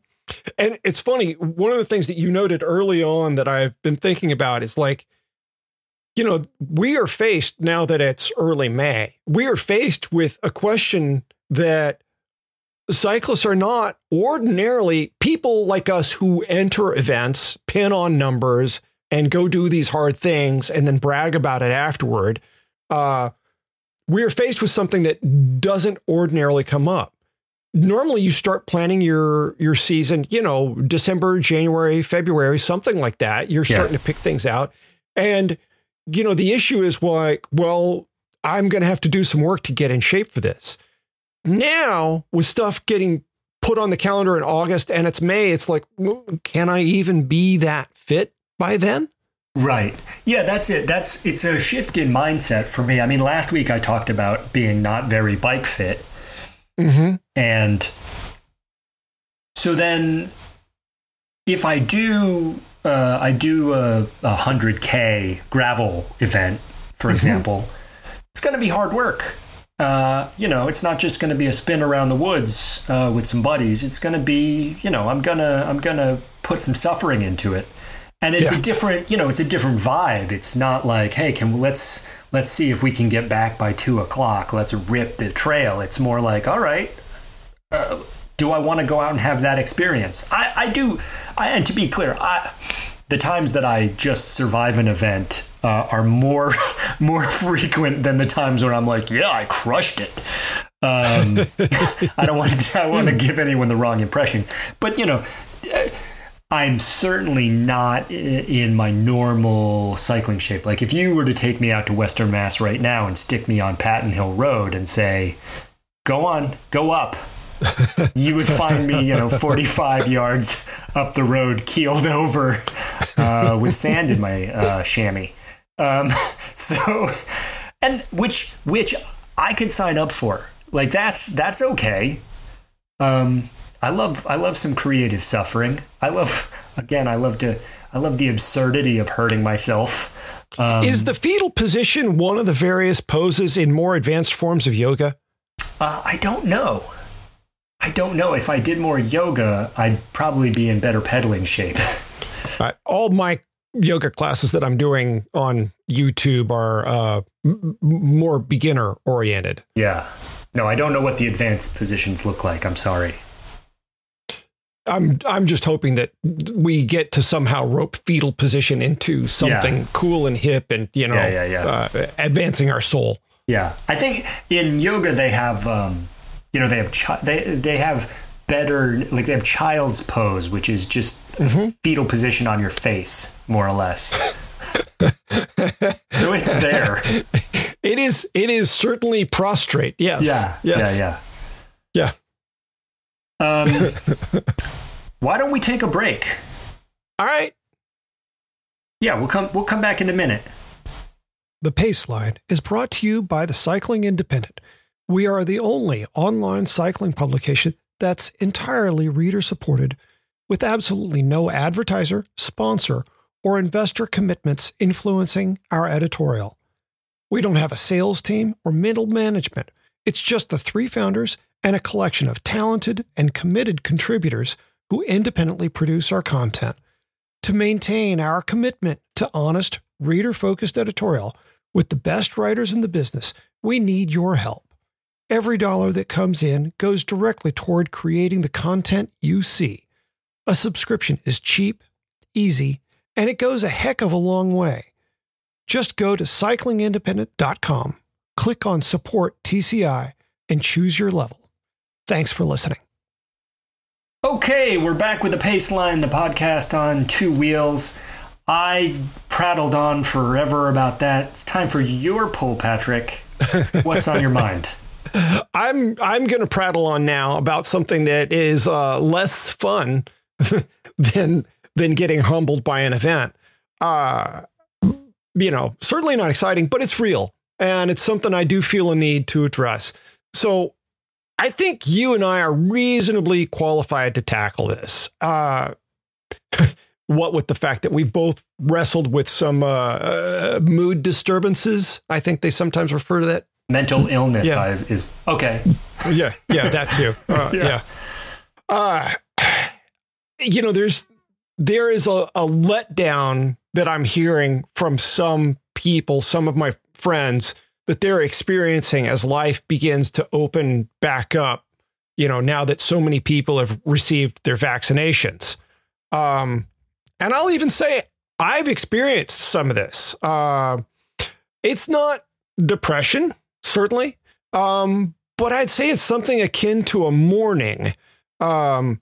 And it's funny, one of the things that you noted early on that I've been thinking about is like, you know, we are faced now that it's early May, we are faced with a question that cyclists are not ordinarily people like us who enter events, pin on numbers, and go do these hard things and then brag about it afterward. Uh, we're faced with something that doesn't ordinarily come up normally you start planning your your season, you know, December, January, February, something like that. You're starting yeah. to pick things out. And you know, the issue is like, well, I'm going to have to do some work to get in shape for this. Now, with stuff getting put on the calendar in August and it's May, it's like, can I even be that fit by then? Right. Yeah, that's it. That's it's a shift in mindset for me. I mean, last week I talked about being not very bike fit Mm-hmm. And so then if I do uh, I do a, a hundred k gravel event, for example, it's going to be hard work. Uh, you know, it's not just going to be a spin around the woods uh, with some buddies. It's going to be, you know, I'm gonna I'm gonna put some suffering into it, and it's Yeah. a different, you know, it's a different vibe. It's not like, hey, can let's let's see if we can get back by two o'clock. Let's rip the trail. It's more like, all right, uh, do I want to go out and have that experience? I, I do. I, and to be clear, I, the times that I just survive an event uh, are more *laughs* more frequent than the times when I'm like, yeah, I crushed it. Um, *laughs* I don't want to. I want to give anyone the wrong impression, but you know. uh, I'm certainly not in my normal cycling shape. Like if you were to take me out to Western Mass right now and stick me on Patton Hill Road and say, "Go on, go up," *laughs* you would find me, you know, 45 yards up the road, keeled over, uh, with sand in my uh, chamois. Um, *laughs* so, and which which I could sign up for. Like that's that's okay. Um, I love I love some creative suffering. I love *laughs* again. I love to I love the absurdity of hurting myself. Um, Is the fetal position one of the various poses in more advanced forms of yoga? uh, I don't know. I don't know. If I did more yoga, I'd probably be in better pedaling shape. Uh, *laughs* all my yoga classes that I'm doing on YouTube are uh, m- more beginner oriented. yeah. No, I don't know what the advanced positions look like. I'm sorry. I'm I'm just hoping that we get to somehow rope fetal position into something Yeah. cool and hip and you know Yeah, yeah, yeah. Uh, advancing our soul. Yeah, I think in yoga they have, um, you know, they have chi- they they have better like they have child's pose, which is just fetal position on your face, more or less. *laughs* so it's there. It is it is certainly prostrate. Yes. Yeah, Yes. yeah, Yeah. yeah. Um, *laughs* why don't we take a break? All right. Yeah, we'll come. We'll come back in a minute. The Pace Line is brought to you by the Cycling Independent. We are the only online cycling publication that's entirely reader supported, with absolutely no advertiser, sponsor, or investor commitments influencing our editorial. We don't have a sales team or middle management. It's just the three founders and a collection of talented and committed contributors who independently produce our content. To maintain our commitment to honest, reader focused editorial with the best writers in the business, we need your help. Every dollar that comes in goes directly toward creating the content you see. A subscription is cheap, easy, and it goes a heck of a long way. Just go to cyclingindependent.com, click on support TCI, and choose your level. Thanks for listening. Okay, we're back with the Pace Line, the podcast on two wheels. I prattled on forever about that. It's time for your poll, Patrick. *laughs* What's on your mind? I'm I'm going to prattle on now about something that is uh, less fun *laughs* than than getting humbled by an event. Uh, you know, certainly not exciting, but it's real, and it's something I do feel a need to address. So, I think you and I are reasonably qualified to tackle this. Uh, *laughs* what with the fact that we've both wrestled with some uh, uh, mood disturbances, I think they sometimes refer to that Mental *laughs* illness Yeah. I, is okay. yeah, yeah, that too. *laughs* Uh, Yeah. yeah. Uh, you know, there's there is a, a letdown that I'm hearing from some people, some of my friends, that they're experiencing as life begins to open back up. You know, now that so many people have received their vaccinations. Um, and I'll even say I've experienced some of this. Uh, it's not depression, certainly. Um, but I'd say it's something akin to a mourning. Um,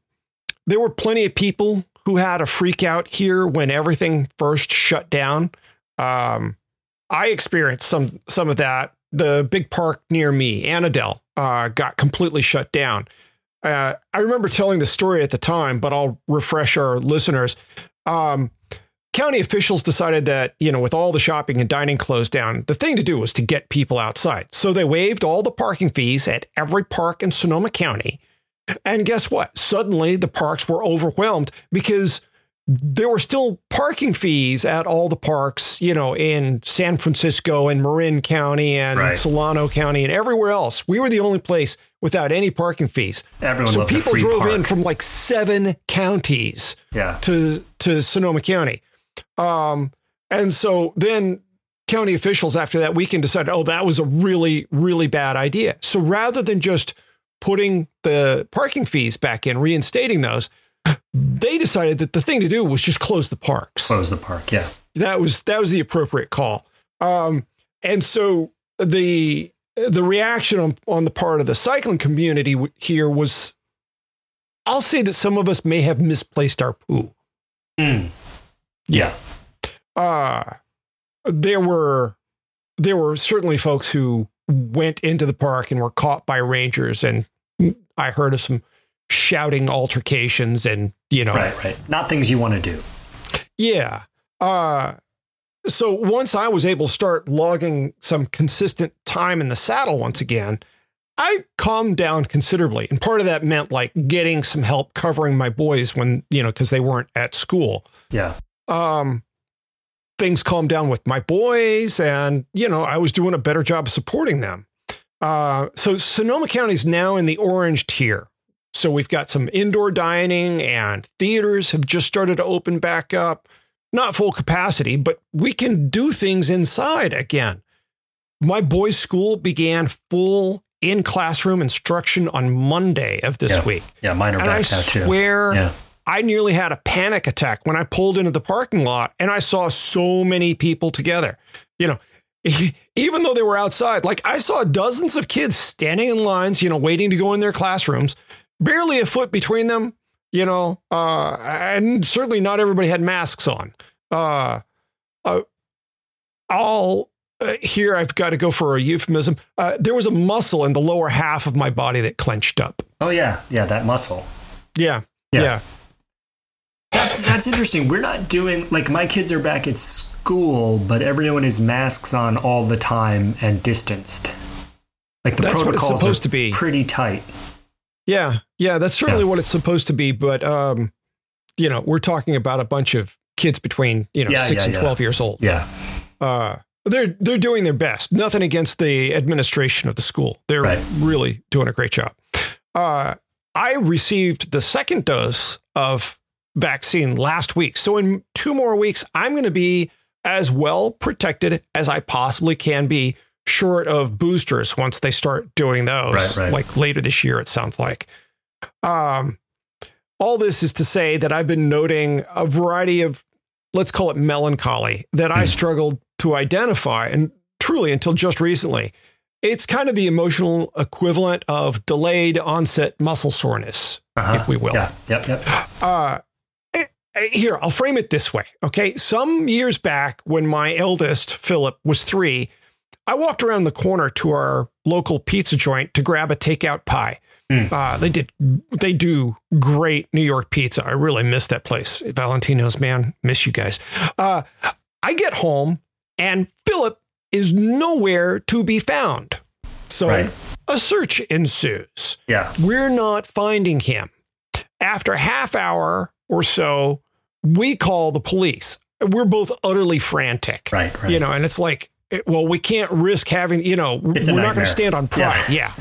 there were plenty of people who had a freak out here when everything first shut down. Um, I experienced some some of that. The big park near me, Annadel, uh, got completely shut down. Uh, I remember telling the story at the time, but I'll refresh our listeners. Um, county officials decided that, you know, with all the shopping and dining closed down, the thing to do was to get people outside. So they waived all the parking fees at every park in Sonoma County. And guess what? Suddenly the parks were overwhelmed because there were still parking fees at all the parks, you know, in San Francisco and Marin County and Right. Solano County and everywhere else. We were the only place without any parking fees. Everyone so people drove in from like seven counties Yeah. to to Sonoma County. Um, and so then county officials after that weekend decided, oh, that was a really, really bad idea. So rather than just putting the parking fees back in, reinstating those, they decided that the thing to do was just close the parks. Close the park. Yeah. That was that was the appropriate call. Um, and so the the reaction on, on the part of the cycling community w- here was, I'll say that some of us may have misplaced our poo. Mm. Yeah. uh there were there were certainly folks who went into the park and were caught by rangers and I heard of some shouting altercations and you know Right. Right. Not things you want to do. yeah uh so once I was able to start logging some consistent time in the saddle once again I calmed down considerably and part of that meant like getting some help covering my boys when you know because they weren't at school Yeah. Um, things calmed down with my boys, and you know I was doing a better job of supporting them. Uh, so Sonoma County is now in the orange tier. So we've got some indoor dining, and theaters have just started to open back up. Not full capacity, but we can do things inside again. My boys' school began full in classroom instruction on Monday of this Yeah. week. Yeah. Mine are And I back now too. swear Yeah. I nearly had a panic attack when I pulled into the parking lot and I saw so many people together. You know, *laughs* even though they were outside, like I saw dozens of kids standing in lines, you know, waiting to go in their classrooms, barely a foot between them, you know, uh, and certainly not everybody had masks on. Uh, uh, all uh, here, I've got to go for a euphemism. Uh, there was a muscle in the lower half of my body that clenched up. Oh yeah. Yeah. That muscle. Yeah. Yeah. yeah. That's that's interesting. We're not doing like my kids are back at school, but everyone is masks on all the time and distanced. Like the That's what protocols supposed are to be. pretty tight. Yeah, yeah, that's certainly Yeah. what it's supposed to be. But um, you know, we're talking about a bunch of kids between you know Yeah, six yeah, and twelve years old. Yeah. Uh, they're they're doing their best. Nothing against the administration of the school. They're Right. really doing a great job. Uh, I received the second dose of vaccine last week, so in two more weeks, I'm going to be as well protected as I possibly can be. Short of boosters, once they start doing those, Right, right. like later this year, it sounds like. Um, all this is to say that I've been noting a variety of, let's call it melancholy, that I Hmm. struggled to identify, and truly until just recently. It's kind of the emotional equivalent of delayed onset muscle soreness, Uh-huh. if we will. Yeah. Yep. Yep. Uh, here, I'll frame it this way. Okay. Some years back, when my eldest, Philip, was three, I walked around the corner to our local pizza joint to grab a takeout pie. Hmm. Uh, they did, they do great New York pizza. I really miss that place. Valentino's, man, miss you guys. Uh, I get home and Philip is nowhere to be found. So Right. a search ensues. Yeah. We're not finding him. After half hour or so, we call the police. We're both utterly frantic. Right. Right. You know, and it's like, it- well, we can't risk having, you know, It's we're not going to stand on pride. Yeah.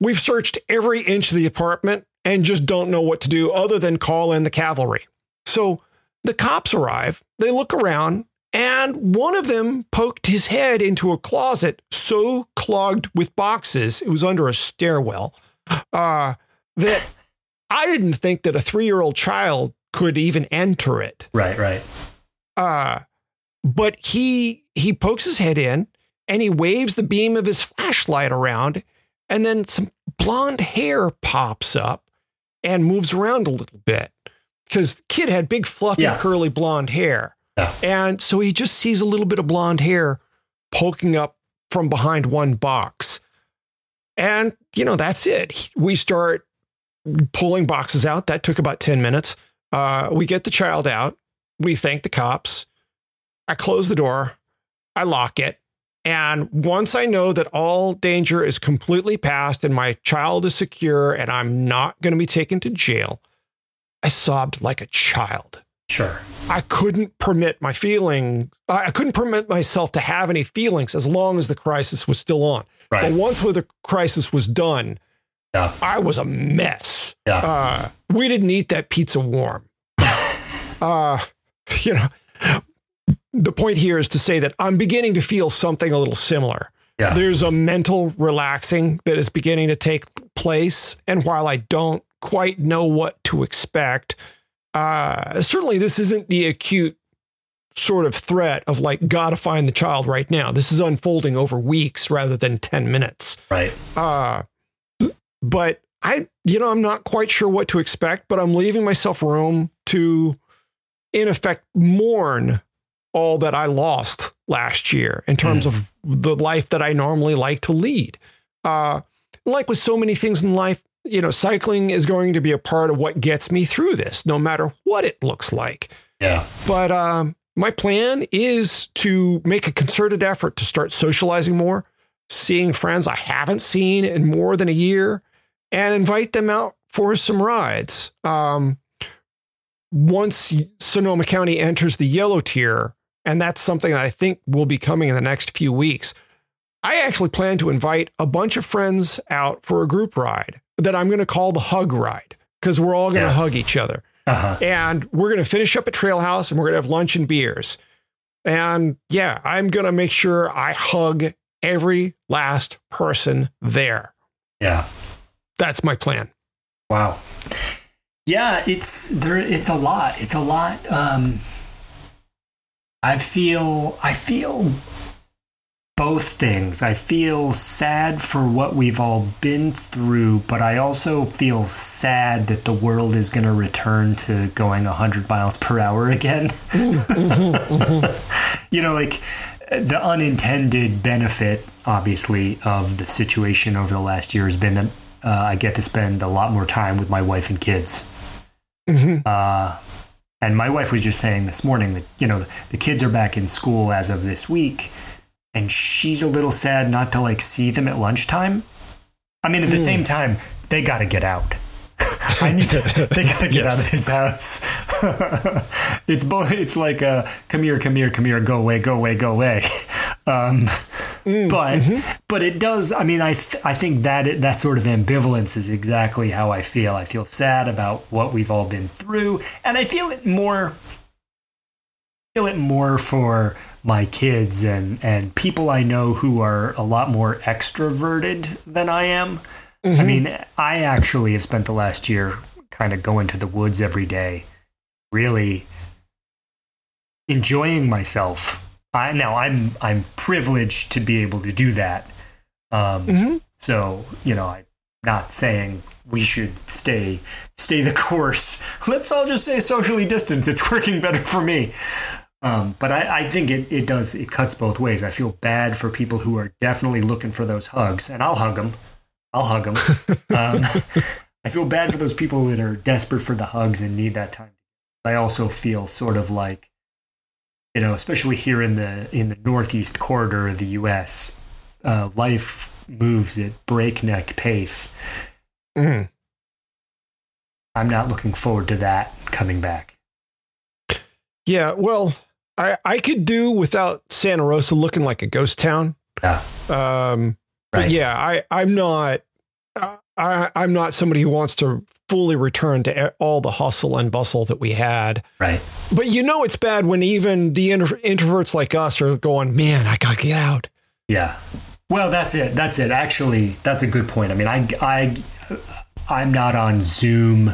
We've searched every inch of the apartment and just don't know what to do other than call in the cavalry. So the cops arrive, they look around, and one of them poked his head into a closet so clogged with boxes, it was under a stairwell, uh, that I didn't think that a three year old child could even enter it. right. Right. Uh, but he he pokes his head in and he waves the beam of his flashlight around, and then some blonde hair pops up and moves around a little bit because the kid had big fluffy Yeah. curly blonde hair, Yeah. and so he just sees a little bit of blonde hair poking up from behind one box, and you know that's it. We start pulling boxes out. That took about ten minutes. Uh, we get the child out. We thank the cops. I close the door. I lock it. And once I know that all danger is completely past and my child is secure and I'm not going to be taken to jail, I sobbed like a child. Sure. I couldn't permit my feeling. I couldn't permit myself to have any feelings as long as the crisis was still on. Right. But once the crisis was done, Yeah. I was a mess. Yeah. Uh, we didn't eat that pizza warm. *laughs* uh, you know, the point here is to say that I'm beginning to feel something a little similar. Yeah. There's a mental relaxing that is beginning to take place. And while I don't quite know what to expect, uh, certainly this isn't the acute sort of threat of like, gotta find the child right now. This is unfolding over weeks rather than 10 minutes. Right. Uh, but I, you know, I'm not quite sure what to expect, but I'm leaving myself room to, in effect, mourn all that I lost last year in terms of the life that I normally like to lead. Uh, like with so many things in life, you know, cycling is going to be a part of what gets me through this, no matter what it looks like. Yeah. But um, my plan is to make a concerted effort to start socializing more, seeing friends I haven't seen in more than a year, and invite them out for some rides. Um, once Sonoma County enters the yellow tier, and that's something that I think will be coming in the next few weeks, I actually plan to invite a bunch of friends out for a group ride that I'm going to call the hug ride because we're all going to Yeah. hug each other Uh-huh. and we're going to finish up at Trail House and we're going to have lunch and beers. And yeah, I'm going to make sure I hug every last person there. Yeah. That's my plan. Wow. Yeah, it's there it's a lot. It's a lot. Um I feel I feel both things. I feel sad for what we've all been through, but I also feel sad that the world is going to return to going 100 miles per hour again. *laughs* you know, like the unintended benefit, obviously, of the situation over the last year has been that uh, I get to spend a lot more time with my wife and kids. Mhm. Uh, and my wife was just saying this morning that, you know, the kids are back in school as of this week, and she's a little sad not to like see them at lunchtime. I mean, at the Mm. same time, they got to get out. *laughs* I need to, they got to get out of his house. *laughs* it's both. It's like a come here, come here, come here, go away, go away, go away. *laughs* Um, but but it does. I mean, I th- I think that it, that sort of ambivalence is exactly how I feel. I feel sad about what we've all been through, and I feel it more. Feel it more for my kids and and people I know who are a lot more extroverted than I am. I mean, I actually have spent the last year kind of going to the woods every day, really enjoying myself. I now I'm I'm privileged to be able to do that. Um, Mhm. So you know, I'm not saying we should stay stay the course. *laughs* Let's all just say socially distance. It's working better for me. Um, but I, I think it, it does it cuts both ways. I feel bad for people who are definitely looking for those hugs, and I'll hug them. I'll hug them. *laughs* um, *laughs* I feel bad for those people that are desperate for the hugs and need that time. I also feel sort of like, you know, especially here in the in the northeast corridor of the U.S., uh, life moves at breakneck pace. Mhm. I'm not looking forward to that coming back. Yeah. Well, I, I could do without Santa Rosa looking like a ghost town. Yeah. Um, Right. yeah, I, I'm not, I, I'm not somebody who wants to fully return to all the hustle and bustle that we had. Right. But you know, it's bad when even the introverts like us are going, man, I got to get out. Yeah. Well, that's it. That's it. Actually, that's a good point. I mean, I, I, I'm not on Zoom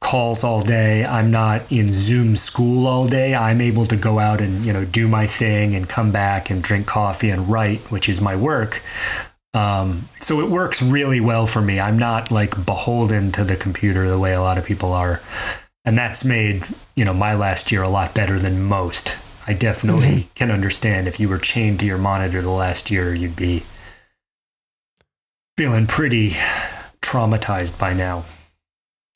calls all day. I'm not in Zoom school all day. I'm able to go out and you know do my thing and come back and drink coffee and write, which is my work. Um, so it works really well for me. I'm not like beholden to the computer the way a lot of people are, and that's made you know my last year a lot better than most. I definitely can understand if you were chained to your monitor the last year, you'd be feeling pretty traumatized by now.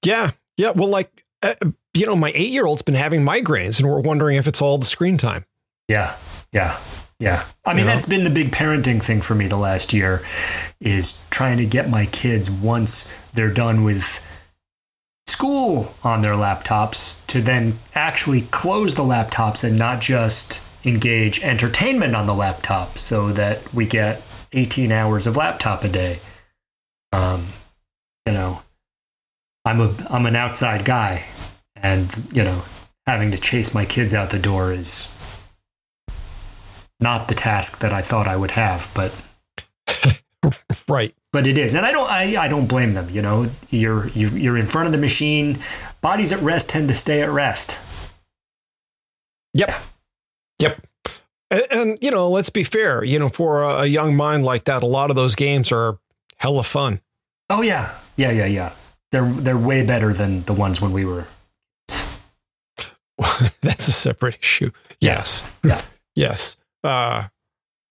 Yeah. Yeah. Well, like, uh, you know, my eight year old's been having migraines and we're wondering if it's all the screen time. Yeah, yeah, yeah. I mean, You know? that's been the big parenting thing for me the last year is trying to get my kids once they're done with school on their laptops to then actually close the laptops and not just engage entertainment on the laptop so that we get 18 hours of laptop a day. Um, you know, I'm a I'm an outside guy, and you know, having to chase my kids out the door is not the task that I thought I would have, but *laughs* right. But it is, and I don't I, I don't blame them. You know, you're you're in front of the machine. Bodies at rest tend to stay at rest. Yep. Yep. And, and, you know, let's be fair. You know, for a, a, young mind like that, a lot of those games are hella fun. Oh yeah, yeah, yeah, yeah. They're they're way better than the ones when we were. *laughs* That's a separate issue. Yes. Yeah. *laughs* yes. Uh,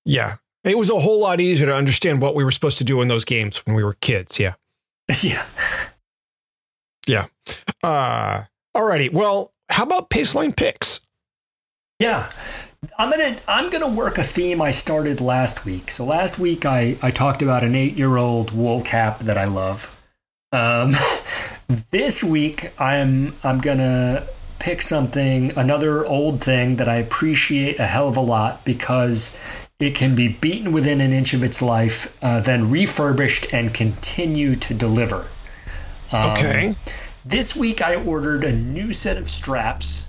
yeah. It was a whole lot easier to understand what we were supposed to do in those games when we were kids. Yeah. *laughs* yeah. Yeah. Uh, alrighty. Well, how about Paceline picks? Yeah. I'm gonna I'm gonna work a theme I started last week. So last week I, I talked about an eight year old wool cap that I love. Um, *laughs* this week I'm I'm gonna pick something another old thing that I appreciate a hell of a lot because it can be beaten within an inch of its life, uh, then refurbished and continue to deliver. Um, okay. This week I ordered a new set of straps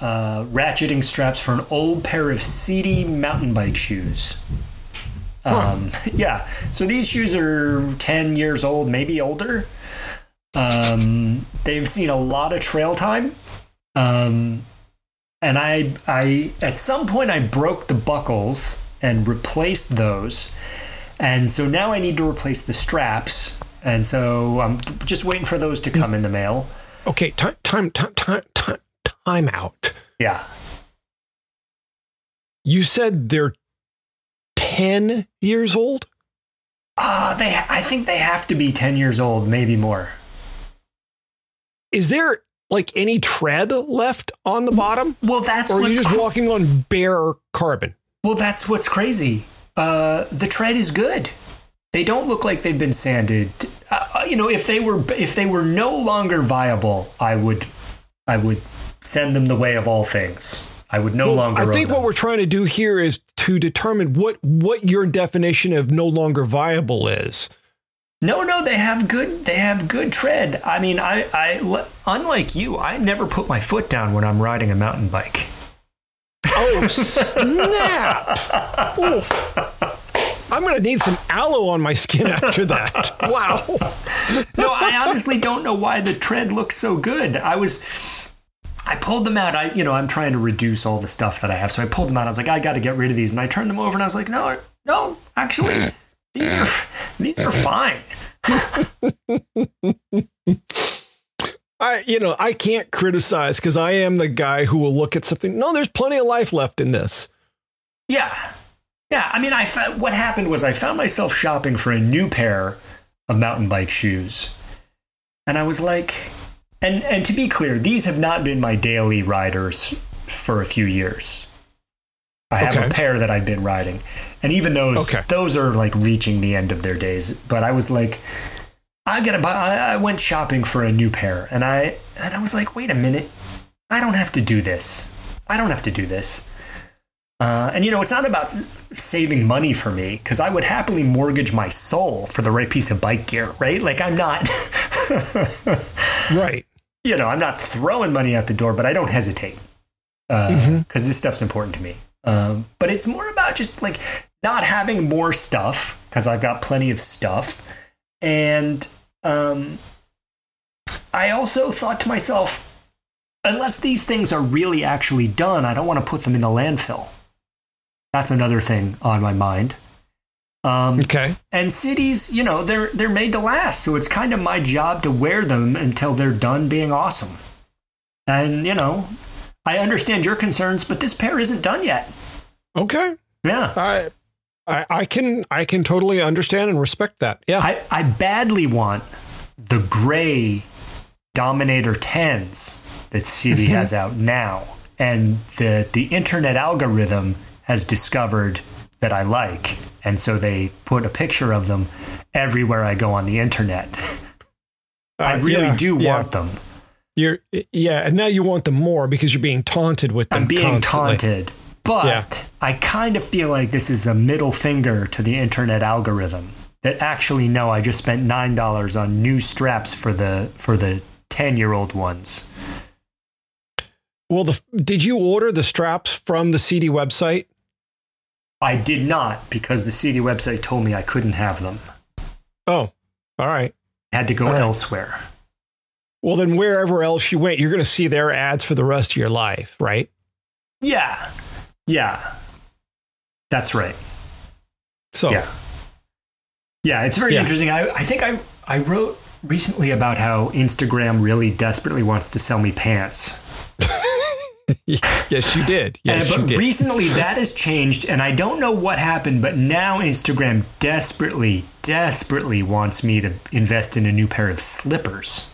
uh, ratcheting straps for an old pair of Sidi mountain bike shoes. Um, huh. *laughs* Yeah, so these shoes are 10 years old, maybe older. Um, they've seen a lot of trail time. Um, and I, I, at some point, I broke the buckles and replaced those. And so now I need to replace the straps. And so I'm just waiting for those to come in the mail. Okay, time, time, time, time, time time out. Yeah. You said they're 10 years old? Uh, they I think they have to be 10 years old, maybe more. Is there like any tread left on the bottom? Well, that's or are you just cr- walking on bare carbon? Well, that's what's crazy. Uh, the tread is good. They don't look like they've been sanded. Uh, uh you know, if they were if they were no longer viable, I would I would send them the way of all things. I would no well, longer. I think what we're trying to do here is to determine what what your definition of no longer viable is. No, no, they have good. They have good tread. I mean, I, I, unlike you, I never put my foot down when I'm riding a mountain bike. Oh snap! *laughs* I'm going to need some aloe on my skin after that. Wow. no, I honestly don't know why the tread looks so good. I was I pulled them out. I, you know, I'm trying to reduce all the stuff that I have. So I pulled them out. I was like, I got to get rid of these. And I turned them over and I was like, no, no, actually, these are, these are fine. *laughs* I, you know, I can't criticize because I am the guy who will look at something. No, there's plenty of life left in this. Yeah. Yeah. I mean, I found, what happened was I found myself shopping for a new pair of mountain bike shoes. And I was like, and and to be clear, these have not been my daily riders for a few years. I have okay. a pair that I've been riding, and even those okay. those are like reaching the end of their days. But I was like, I gotta buy. I, I went shopping for a new pair, and I and I was like, wait a minute, I don't have to do this. I don't have to do this. Uh, and you know, it's not about saving money for me because I would happily mortgage my soul for the right piece of bike gear, right? Like I'm not. *laughs* right you know, I'm not throwing money out the door, but I don't hesitate because uh, mm-hmm. this stuff's important to me. Um, but it's more about just like not having more stuff because I've got plenty of stuff. And um, I also thought to myself, unless these things are really actually done, I don't want to put them in the landfill. That's another thing on my mind. Um, okay. And Sidis, you know, they're they're made to last, so it's kind of my job to wear them until they're done being awesome. And you know, I understand your concerns, but this pair isn't done yet. Okay. Yeah. I I, I can I can totally understand and respect that. Yeah. I, I badly want the gray Dominator 10s that Sidi mm-hmm. has out now. And the the internet algorithm has discovered that I like and so they put a picture of them everywhere I go on the internet. *laughs* Uh, I really yeah, do yeah. want them. You're yeah, and now you want them more because you're being taunted with them. I'm being constantly. taunted. But Yeah. I kind of feel like this is a middle finger to the internet algorithm. That actually no, I just spent nine dollars on new straps for the for the ten year old ones. Well, the, did you order the straps from the Sidi website? I did not because the Sidi website told me I couldn't have them. Oh, all right. Had to go right. elsewhere. Well, then wherever else you went, you're going to see their ads for the rest of your life, right? Yeah. Yeah. That's right. So, Yeah. Yeah, it's very Yeah. interesting. I, I think I, I wrote recently about how Instagram really desperately wants to sell me pants. *laughs* yes, you did. Yes, you but did. recently that has changed, and I don't know what happened, but now Instagram desperately, desperately wants me to invest in a new pair of slippers.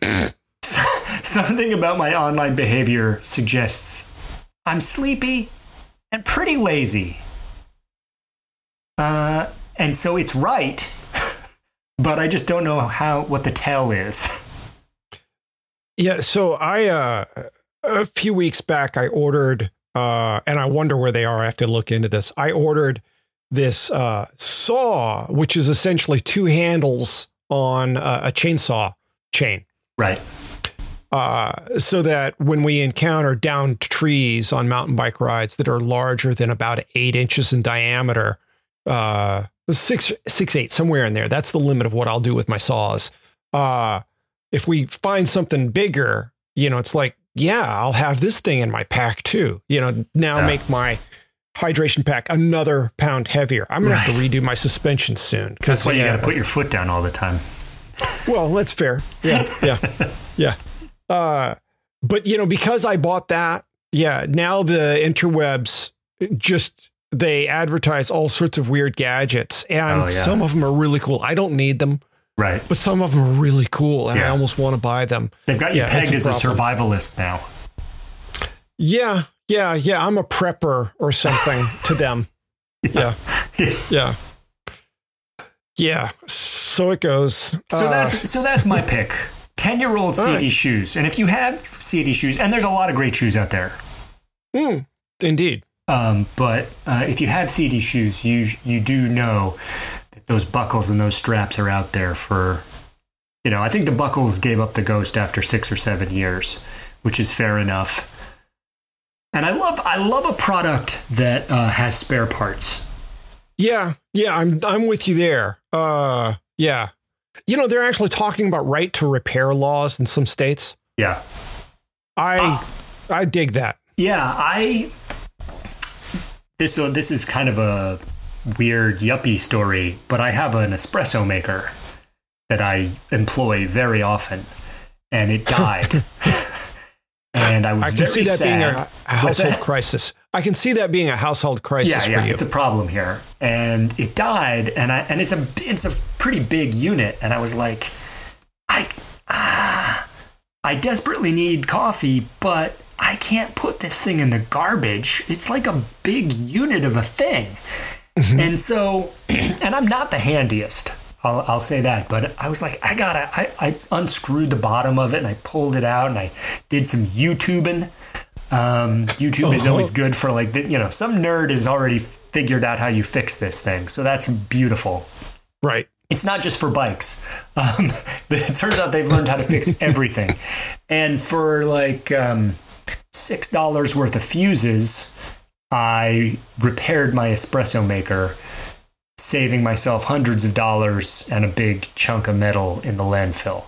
*laughs* Something about my online behavior suggests I'm sleepy and pretty lazy. Uh, and so it's right, *laughs* but I just don't know how what the tell is. Yeah, so I uh a few weeks back I ordered uh and I wonder where they are. I have to look into this. I ordered this uh saw which is essentially two handles on uh, a chainsaw chain. Right. Uh so that when we encounter downed trees on mountain bike rides that are larger than about 8 inches in diameter, uh 6 6 8 somewhere in there. That's the limit of what I'll do with my saws. Uh if we find something bigger, you know, it's like, yeah, I'll have this thing in my pack too. You know, now Yeah. make my hydration pack another pound heavier. I'm gonna have to redo my suspension soon. That's why you yeah, got to put your foot down all the time. well, that's fair. Yeah, yeah, *laughs* yeah. Uh, but you know, because I bought that, yeah, now the interwebs just they advertise all sorts of weird gadgets, and Oh, yeah. some of them are really cool. I don't need them, Right. but some of them are really cool, and I almost want to buy them. They've got you Yeah, pegged a as a survivalist now. Yeah, yeah, yeah. I'm a prepper or something to them. *laughs* Yeah, *laughs* yeah, yeah. So it goes. So Uh, that's so that's my pick. Ten year old Sidi right. shoes, and if you have Sidi shoes, and there's a lot of great shoes out there, mm, indeed. um, but uh, if you have Sidi shoes, you you do know that those buckles and those straps are out there for. You know, I think the buckles gave up the ghost after six or seven years, which is fair enough. And I love I love a product that uh, has spare parts. Yeah, yeah, I'm I'm with you there. Uh yeah. You know, they're actually talking about right to repair laws in some states. Yeah, I Ah. I dig that. Yeah, I this so this is kind of a weird yuppie story, but I have an espresso maker that I employ very often, and it *laughs* died. *laughs* and I was I can see that sad. being a, a household crisis. I can see that being a household crisis yeah, yeah, it's a problem here, and it died, and I and it's a it's a pretty big unit, and I was like, I ah, I desperately need coffee, but I can't put this thing in the garbage. It's like a big unit of a thing, and so, *clears throat* and I'm not the handiest. I'll, I'll say that, but I was like, I gotta. I, I unscrewed the bottom of it and I pulled it out and I did some YouTubing. Um, YouTube is always good for like, the- you know, some nerd has already figured out how you fix this thing. So that's beautiful. right. It's not just for bikes. Um, *laughs* it turns out they've learned how to fix *laughs* everything. and for like um, $6 worth of fuses, I repaired my espresso maker, saving myself hundreds of dollars and a big chunk of metal in the landfill.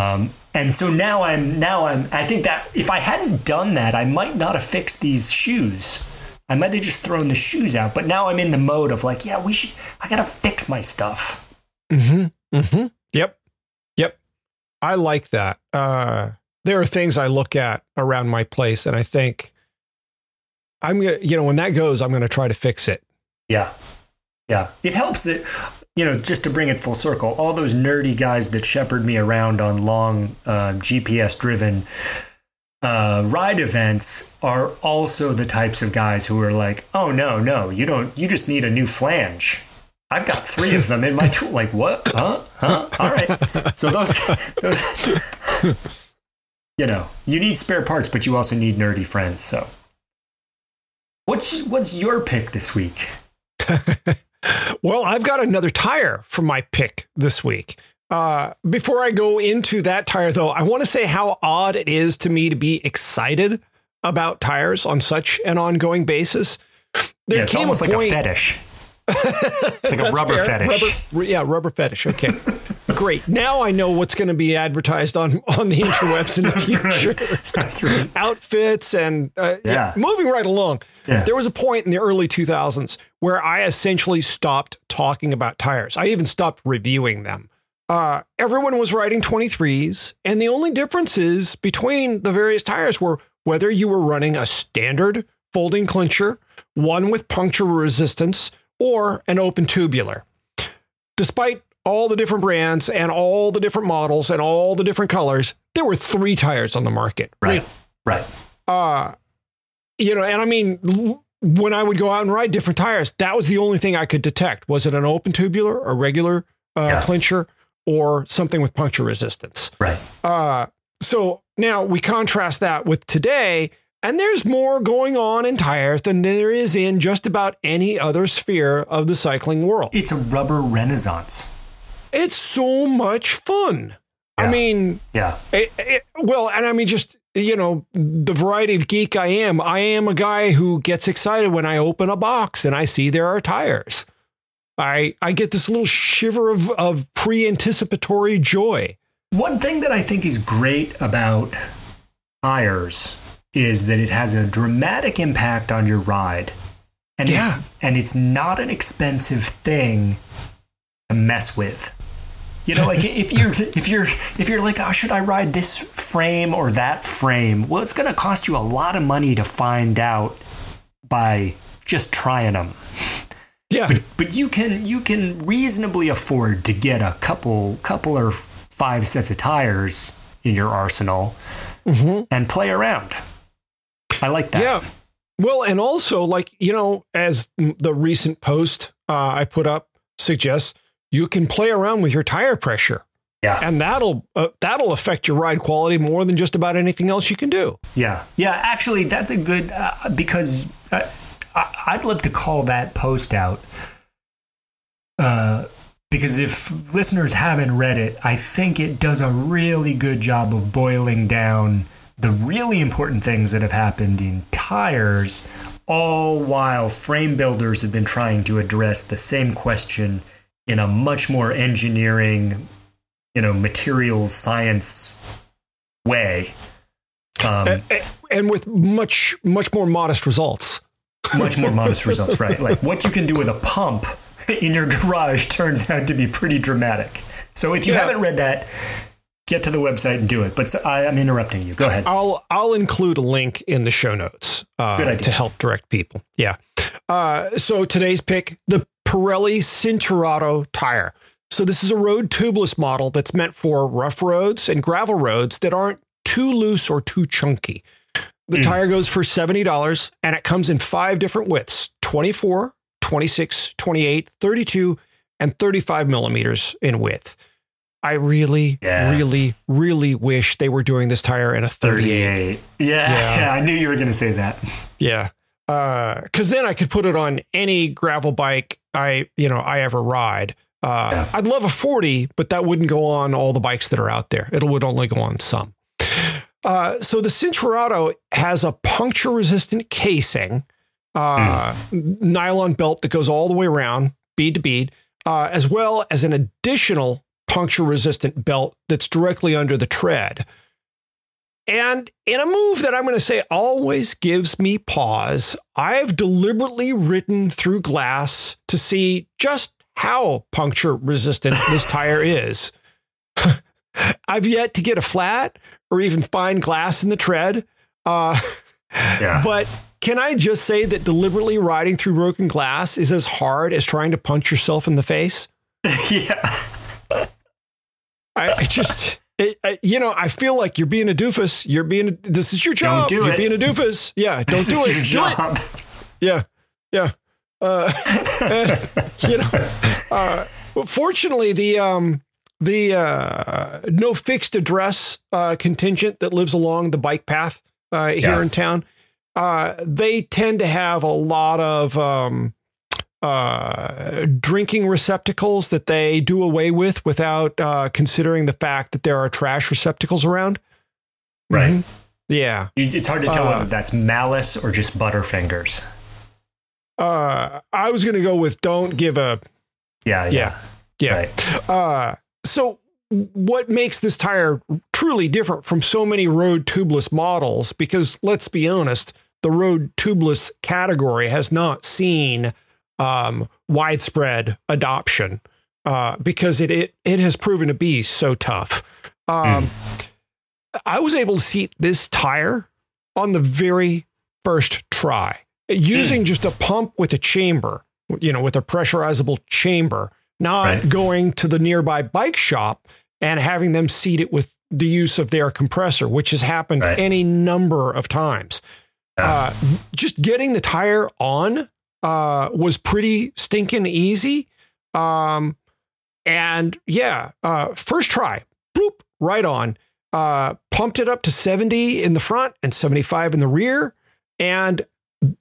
Um, and so now I'm now I'm I think that if I hadn't done that, I might not have fixed these shoes. I might have just thrown the shoes out. But now I'm in the mode of like, yeah, we should. I gotta fix my stuff. Mm-hmm. Mm-hmm. Yep. Yep. I like that. Uh there are things I look at around my place and I think I'm gonna you know, when that goes, I'm gonna try to fix it. Yeah, yeah. It helps that you know just to bring it full circle. All those nerdy guys that shepherd me around on long uh, GPS driven uh, ride events are also the types of guys who are like, oh no, no, you don't. You just need a new flange. I've got three of them in my tool. Like what? Huh? Huh? All right. So those those you know, you need spare parts, but you also need nerdy friends. So what's what's your pick this week? *laughs* well, I've got another tire for my pick this week. Uh, before I go into that tire, though, I want to say how odd it is to me to be excited about tires on such an ongoing basis. There yeah, it's almost a like a fetish. *laughs* it's like a rubber fair. fetish. Rubber, yeah, rubber fetish. Okay. *laughs* Great. Now I know what's going to be advertised on on the interwebs in the future. Right. That's right. Outfits and uh, yeah. yeah. Moving right along. Yeah. There was a point in the early 2000s where I essentially stopped talking about tires. I even stopped reviewing them. Uh, everyone was riding 23s, and the only differences between the various tires were whether you were running a standard folding clincher, one with puncture resistance, or an open tubular. Despite all the different brands and all the different models and all the different colors, there were three tires on the market. Right. Right. Uh, you know, and I mean, when I would go out and ride different tires, that was the only thing I could detect. Was it an open tubular, a regular uh, yeah. clincher, or something with puncture resistance? Right. Uh, so now we contrast that with today, and there's more going on in tires than there is in just about any other sphere of the cycling world. It's a rubber renaissance. It's so much fun. Yeah. I mean, yeah. It, it, well, and I mean, just, you know, the variety of geek I am, I am a guy who gets excited when I open a box and I see there are tires. I, I get this little shiver of, of pre anticipatory joy. One thing that I think is great about tires is that it has a dramatic impact on your ride. And yeah. It's, and it's not an expensive thing to mess with. You know, like if you're if you're if you're like, oh, should I ride this frame or that frame? Well, it's going to cost you a lot of money to find out by just trying them. Yeah, but, but you can you can reasonably afford to get a couple couple or five sets of tires in your arsenal mm-hmm. and play around. I like that. Yeah. Well, and also, like, you know, as the recent post uh, I put up suggests, you can play around with your tire pressure. Yeah. And that'll uh, that'll affect your ride quality more than just about anything else you can do. Yeah. Yeah, actually that's a good uh, because uh, I'd love to call that post out. Uh, because if listeners haven't read it, I think it does a really good job of boiling down the really important things that have happened in tires, all while frame builders have been trying to address the same question in a much more engineering, you know, materials science way. Um, and, and with much, much more modest results. much more modest *laughs* results, right? Like what you can do with a pump in your garage turns out to be pretty dramatic. So if you yeah. haven't read that, get to the website and do it. But I, am interrupting you. Go ahead. I'll I'll include a link in the show notes uh, to help direct people. Yeah. Uh, so today's pick the Pirelli Cinturato tire. So this is a road tubeless model that's meant for rough roads and gravel roads that aren't too loose or too chunky. The mm. tire goes for $70 and it comes in five different widths 24, 26, 28, 32, and 35 millimeters in width. I really, yeah. really, really wish they were doing this tire in a 38. 38. Yeah, yeah, yeah. *laughs* I knew you were going to say that. Yeah. Because uh, then I could put it on any gravel bike I, you know, I ever ride. Uh, yeah. I'd love a 40, but that wouldn't go on all the bikes that are out there. It would only go on some. Uh, so the Cinturato has a puncture resistant casing, uh, mm. nylon belt that goes all the way around, bead to bead, uh, as well as an additional puncture resistant belt that's directly under the tread. And in a move that I'm going to say always gives me pause, I've deliberately ridden through glass to see just how puncture resistant this *laughs* tire is. *laughs* I've yet to get a flat or even find glass in the tread. Uh, *laughs* yeah. But can I just say that deliberately riding through broken glass is as hard as trying to punch yourself in the face? yeah. I, I just, it, I, you know, I feel like you're being a doofus. You're being, a, this is your job. Do you're it. being a doofus. Yeah, *laughs* don't this do it. do job. it. Yeah, yeah. Uh, *laughs* *laughs* you know, uh, fortunately, the um, the uh, no fixed address uh, contingent that lives along the bike path uh, here Yeah. in town, uh, they tend to have a lot of um, uh, drinking receptacles that they do away with without uh, considering the fact that there are trash receptacles around. Right. Mhm. Yeah. It's hard to tell Uh, whether that's malice or just butterfingers. Uh, I was going to go with don't give a Yeah, yeah. Yeah. Right. Uh, so what makes this tire truly different from so many road tubeless models? Because let's be honest, the road tubeless category has not seen um, widespread adoption uh, because it, it it has proven to be so tough. Um, I was able to seat this tire on the very first try using just a pump with a chamber, you know, with a pressurizable chamber, not Right. going to the nearby bike shop and having them seat it with the use of their compressor, which has happened Right. any number of times. Yeah. Uh, just getting the tire on uh, was pretty stinking easy. Um, and yeah, uh, first try, boop, right on. Uh, pumped it up to 70 in the front and 75 in the rear. And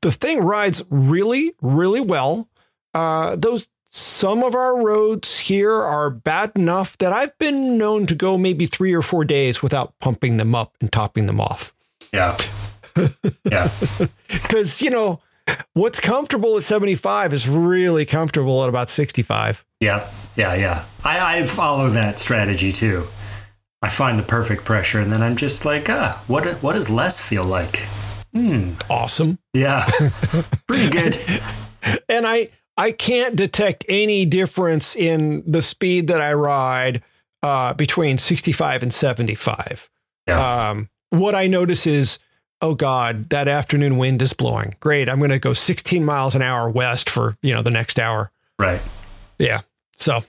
the thing rides really, really well. Uh, those some of our roads here are bad enough that I've been known to go maybe three or four days without pumping them up and topping them off. Yeah. *laughs* yeah. *laughs* Because, you know, what's comfortable at 75 is really comfortable at about 65. Yeah. Yeah. Yeah. I, I follow that strategy too. I find the perfect pressure and then I'm just like, ah, what, what does less feel like? Hmm. Awesome. Yeah. *laughs* Pretty good. and I I can't detect any difference in the speed that I ride uh, between 65 and 75. Yeah. Um, what I notice is, oh God, that afternoon wind is blowing. Great, I'm going to go 16 miles an hour west for you know the next hour. Right. Yeah. So,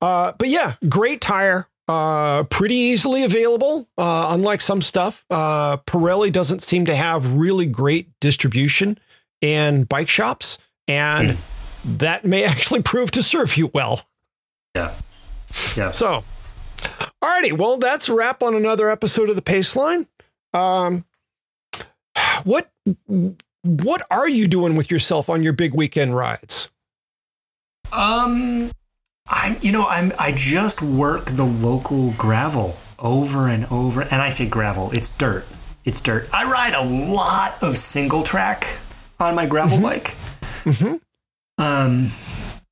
uh, but yeah, great tire. Uh, pretty easily available. Uh, unlike some stuff, uh, Pirelli doesn't seem to have really great distribution in bike shops, and that may *laughs* actually prove to serve you well. Yeah. Yeah. So, alrighty, well, that's a wrap on another episode of the Paceline. Um, what what are you doing with yourself on your big weekend rides? Um, I you know I'm I just work the local gravel over and over, and I say gravel, it's dirt. It's dirt. I ride a lot of single track on my gravel bike. Mhm. Um,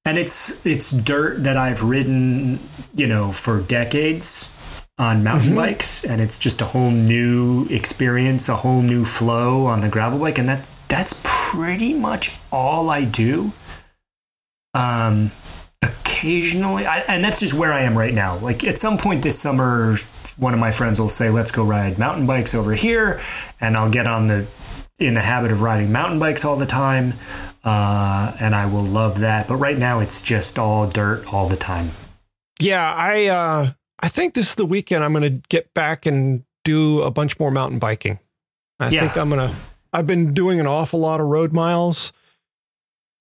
and it's it's dirt that I've ridden, you know, for decades on mountain bikes, and it's just a whole new experience, a whole new flow on the gravel bike, and that that's pretty much all I do. Um, occasionally, I, and that's just where I am right now. Like at some point this summer, one of my friends will say, "Let's go ride mountain bikes over here," and I'll get on the in the habit of riding mountain bikes all the time, uh, and I will love that. But right now, it's just all dirt all the time. Yeah, I uh I think this is the weekend I'm going to get back and do a bunch more mountain biking. I Yeah. think I'm going to I've been doing an awful lot of road miles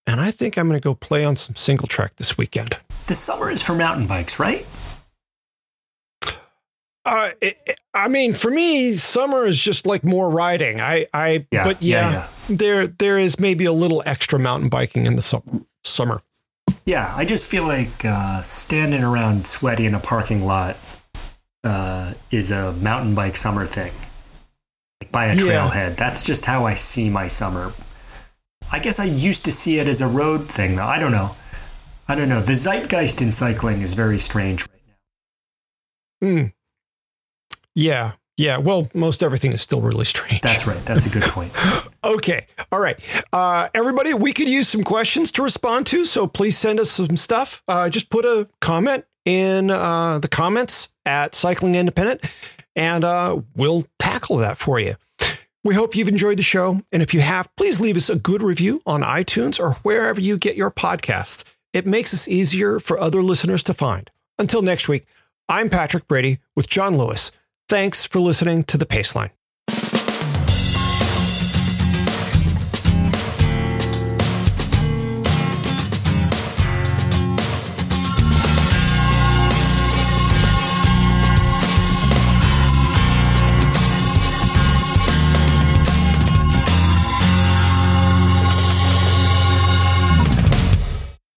and I think I'm going to go play on some single track this weekend. The summer is for mountain bikes, right? Uh it, I mean, for me, summer is just like more riding. I I Yeah, but yeah, yeah, there there is maybe a little extra mountain biking in the sum- summer. Yeah, I just feel like uh, standing around sweaty in a parking lot uh, is a mountain bike summer thing. Like by a Yeah. trailhead. That's just how I see my summer. I guess I used to see it as a road thing, though. I don't know. I don't know. The zeitgeist in cycling is very strange right now. Hmm. Yeah. Yeah, well, most everything is still really strange. That's right. That's a good point. *laughs* Okay. All right. Uh, everybody, we could use some questions to respond to. So please send us some stuff. Uh, just put a comment in uh, the comments at Cycling Independent and uh, we'll tackle that for you. We hope you've enjoyed the show. And if you have, please leave us a good review on iTunes or wherever you get your podcasts. It makes us easier for other listeners to find. Until next week, I'm Patrick Brady with John Lewis. Thanks for listening to The Paceline.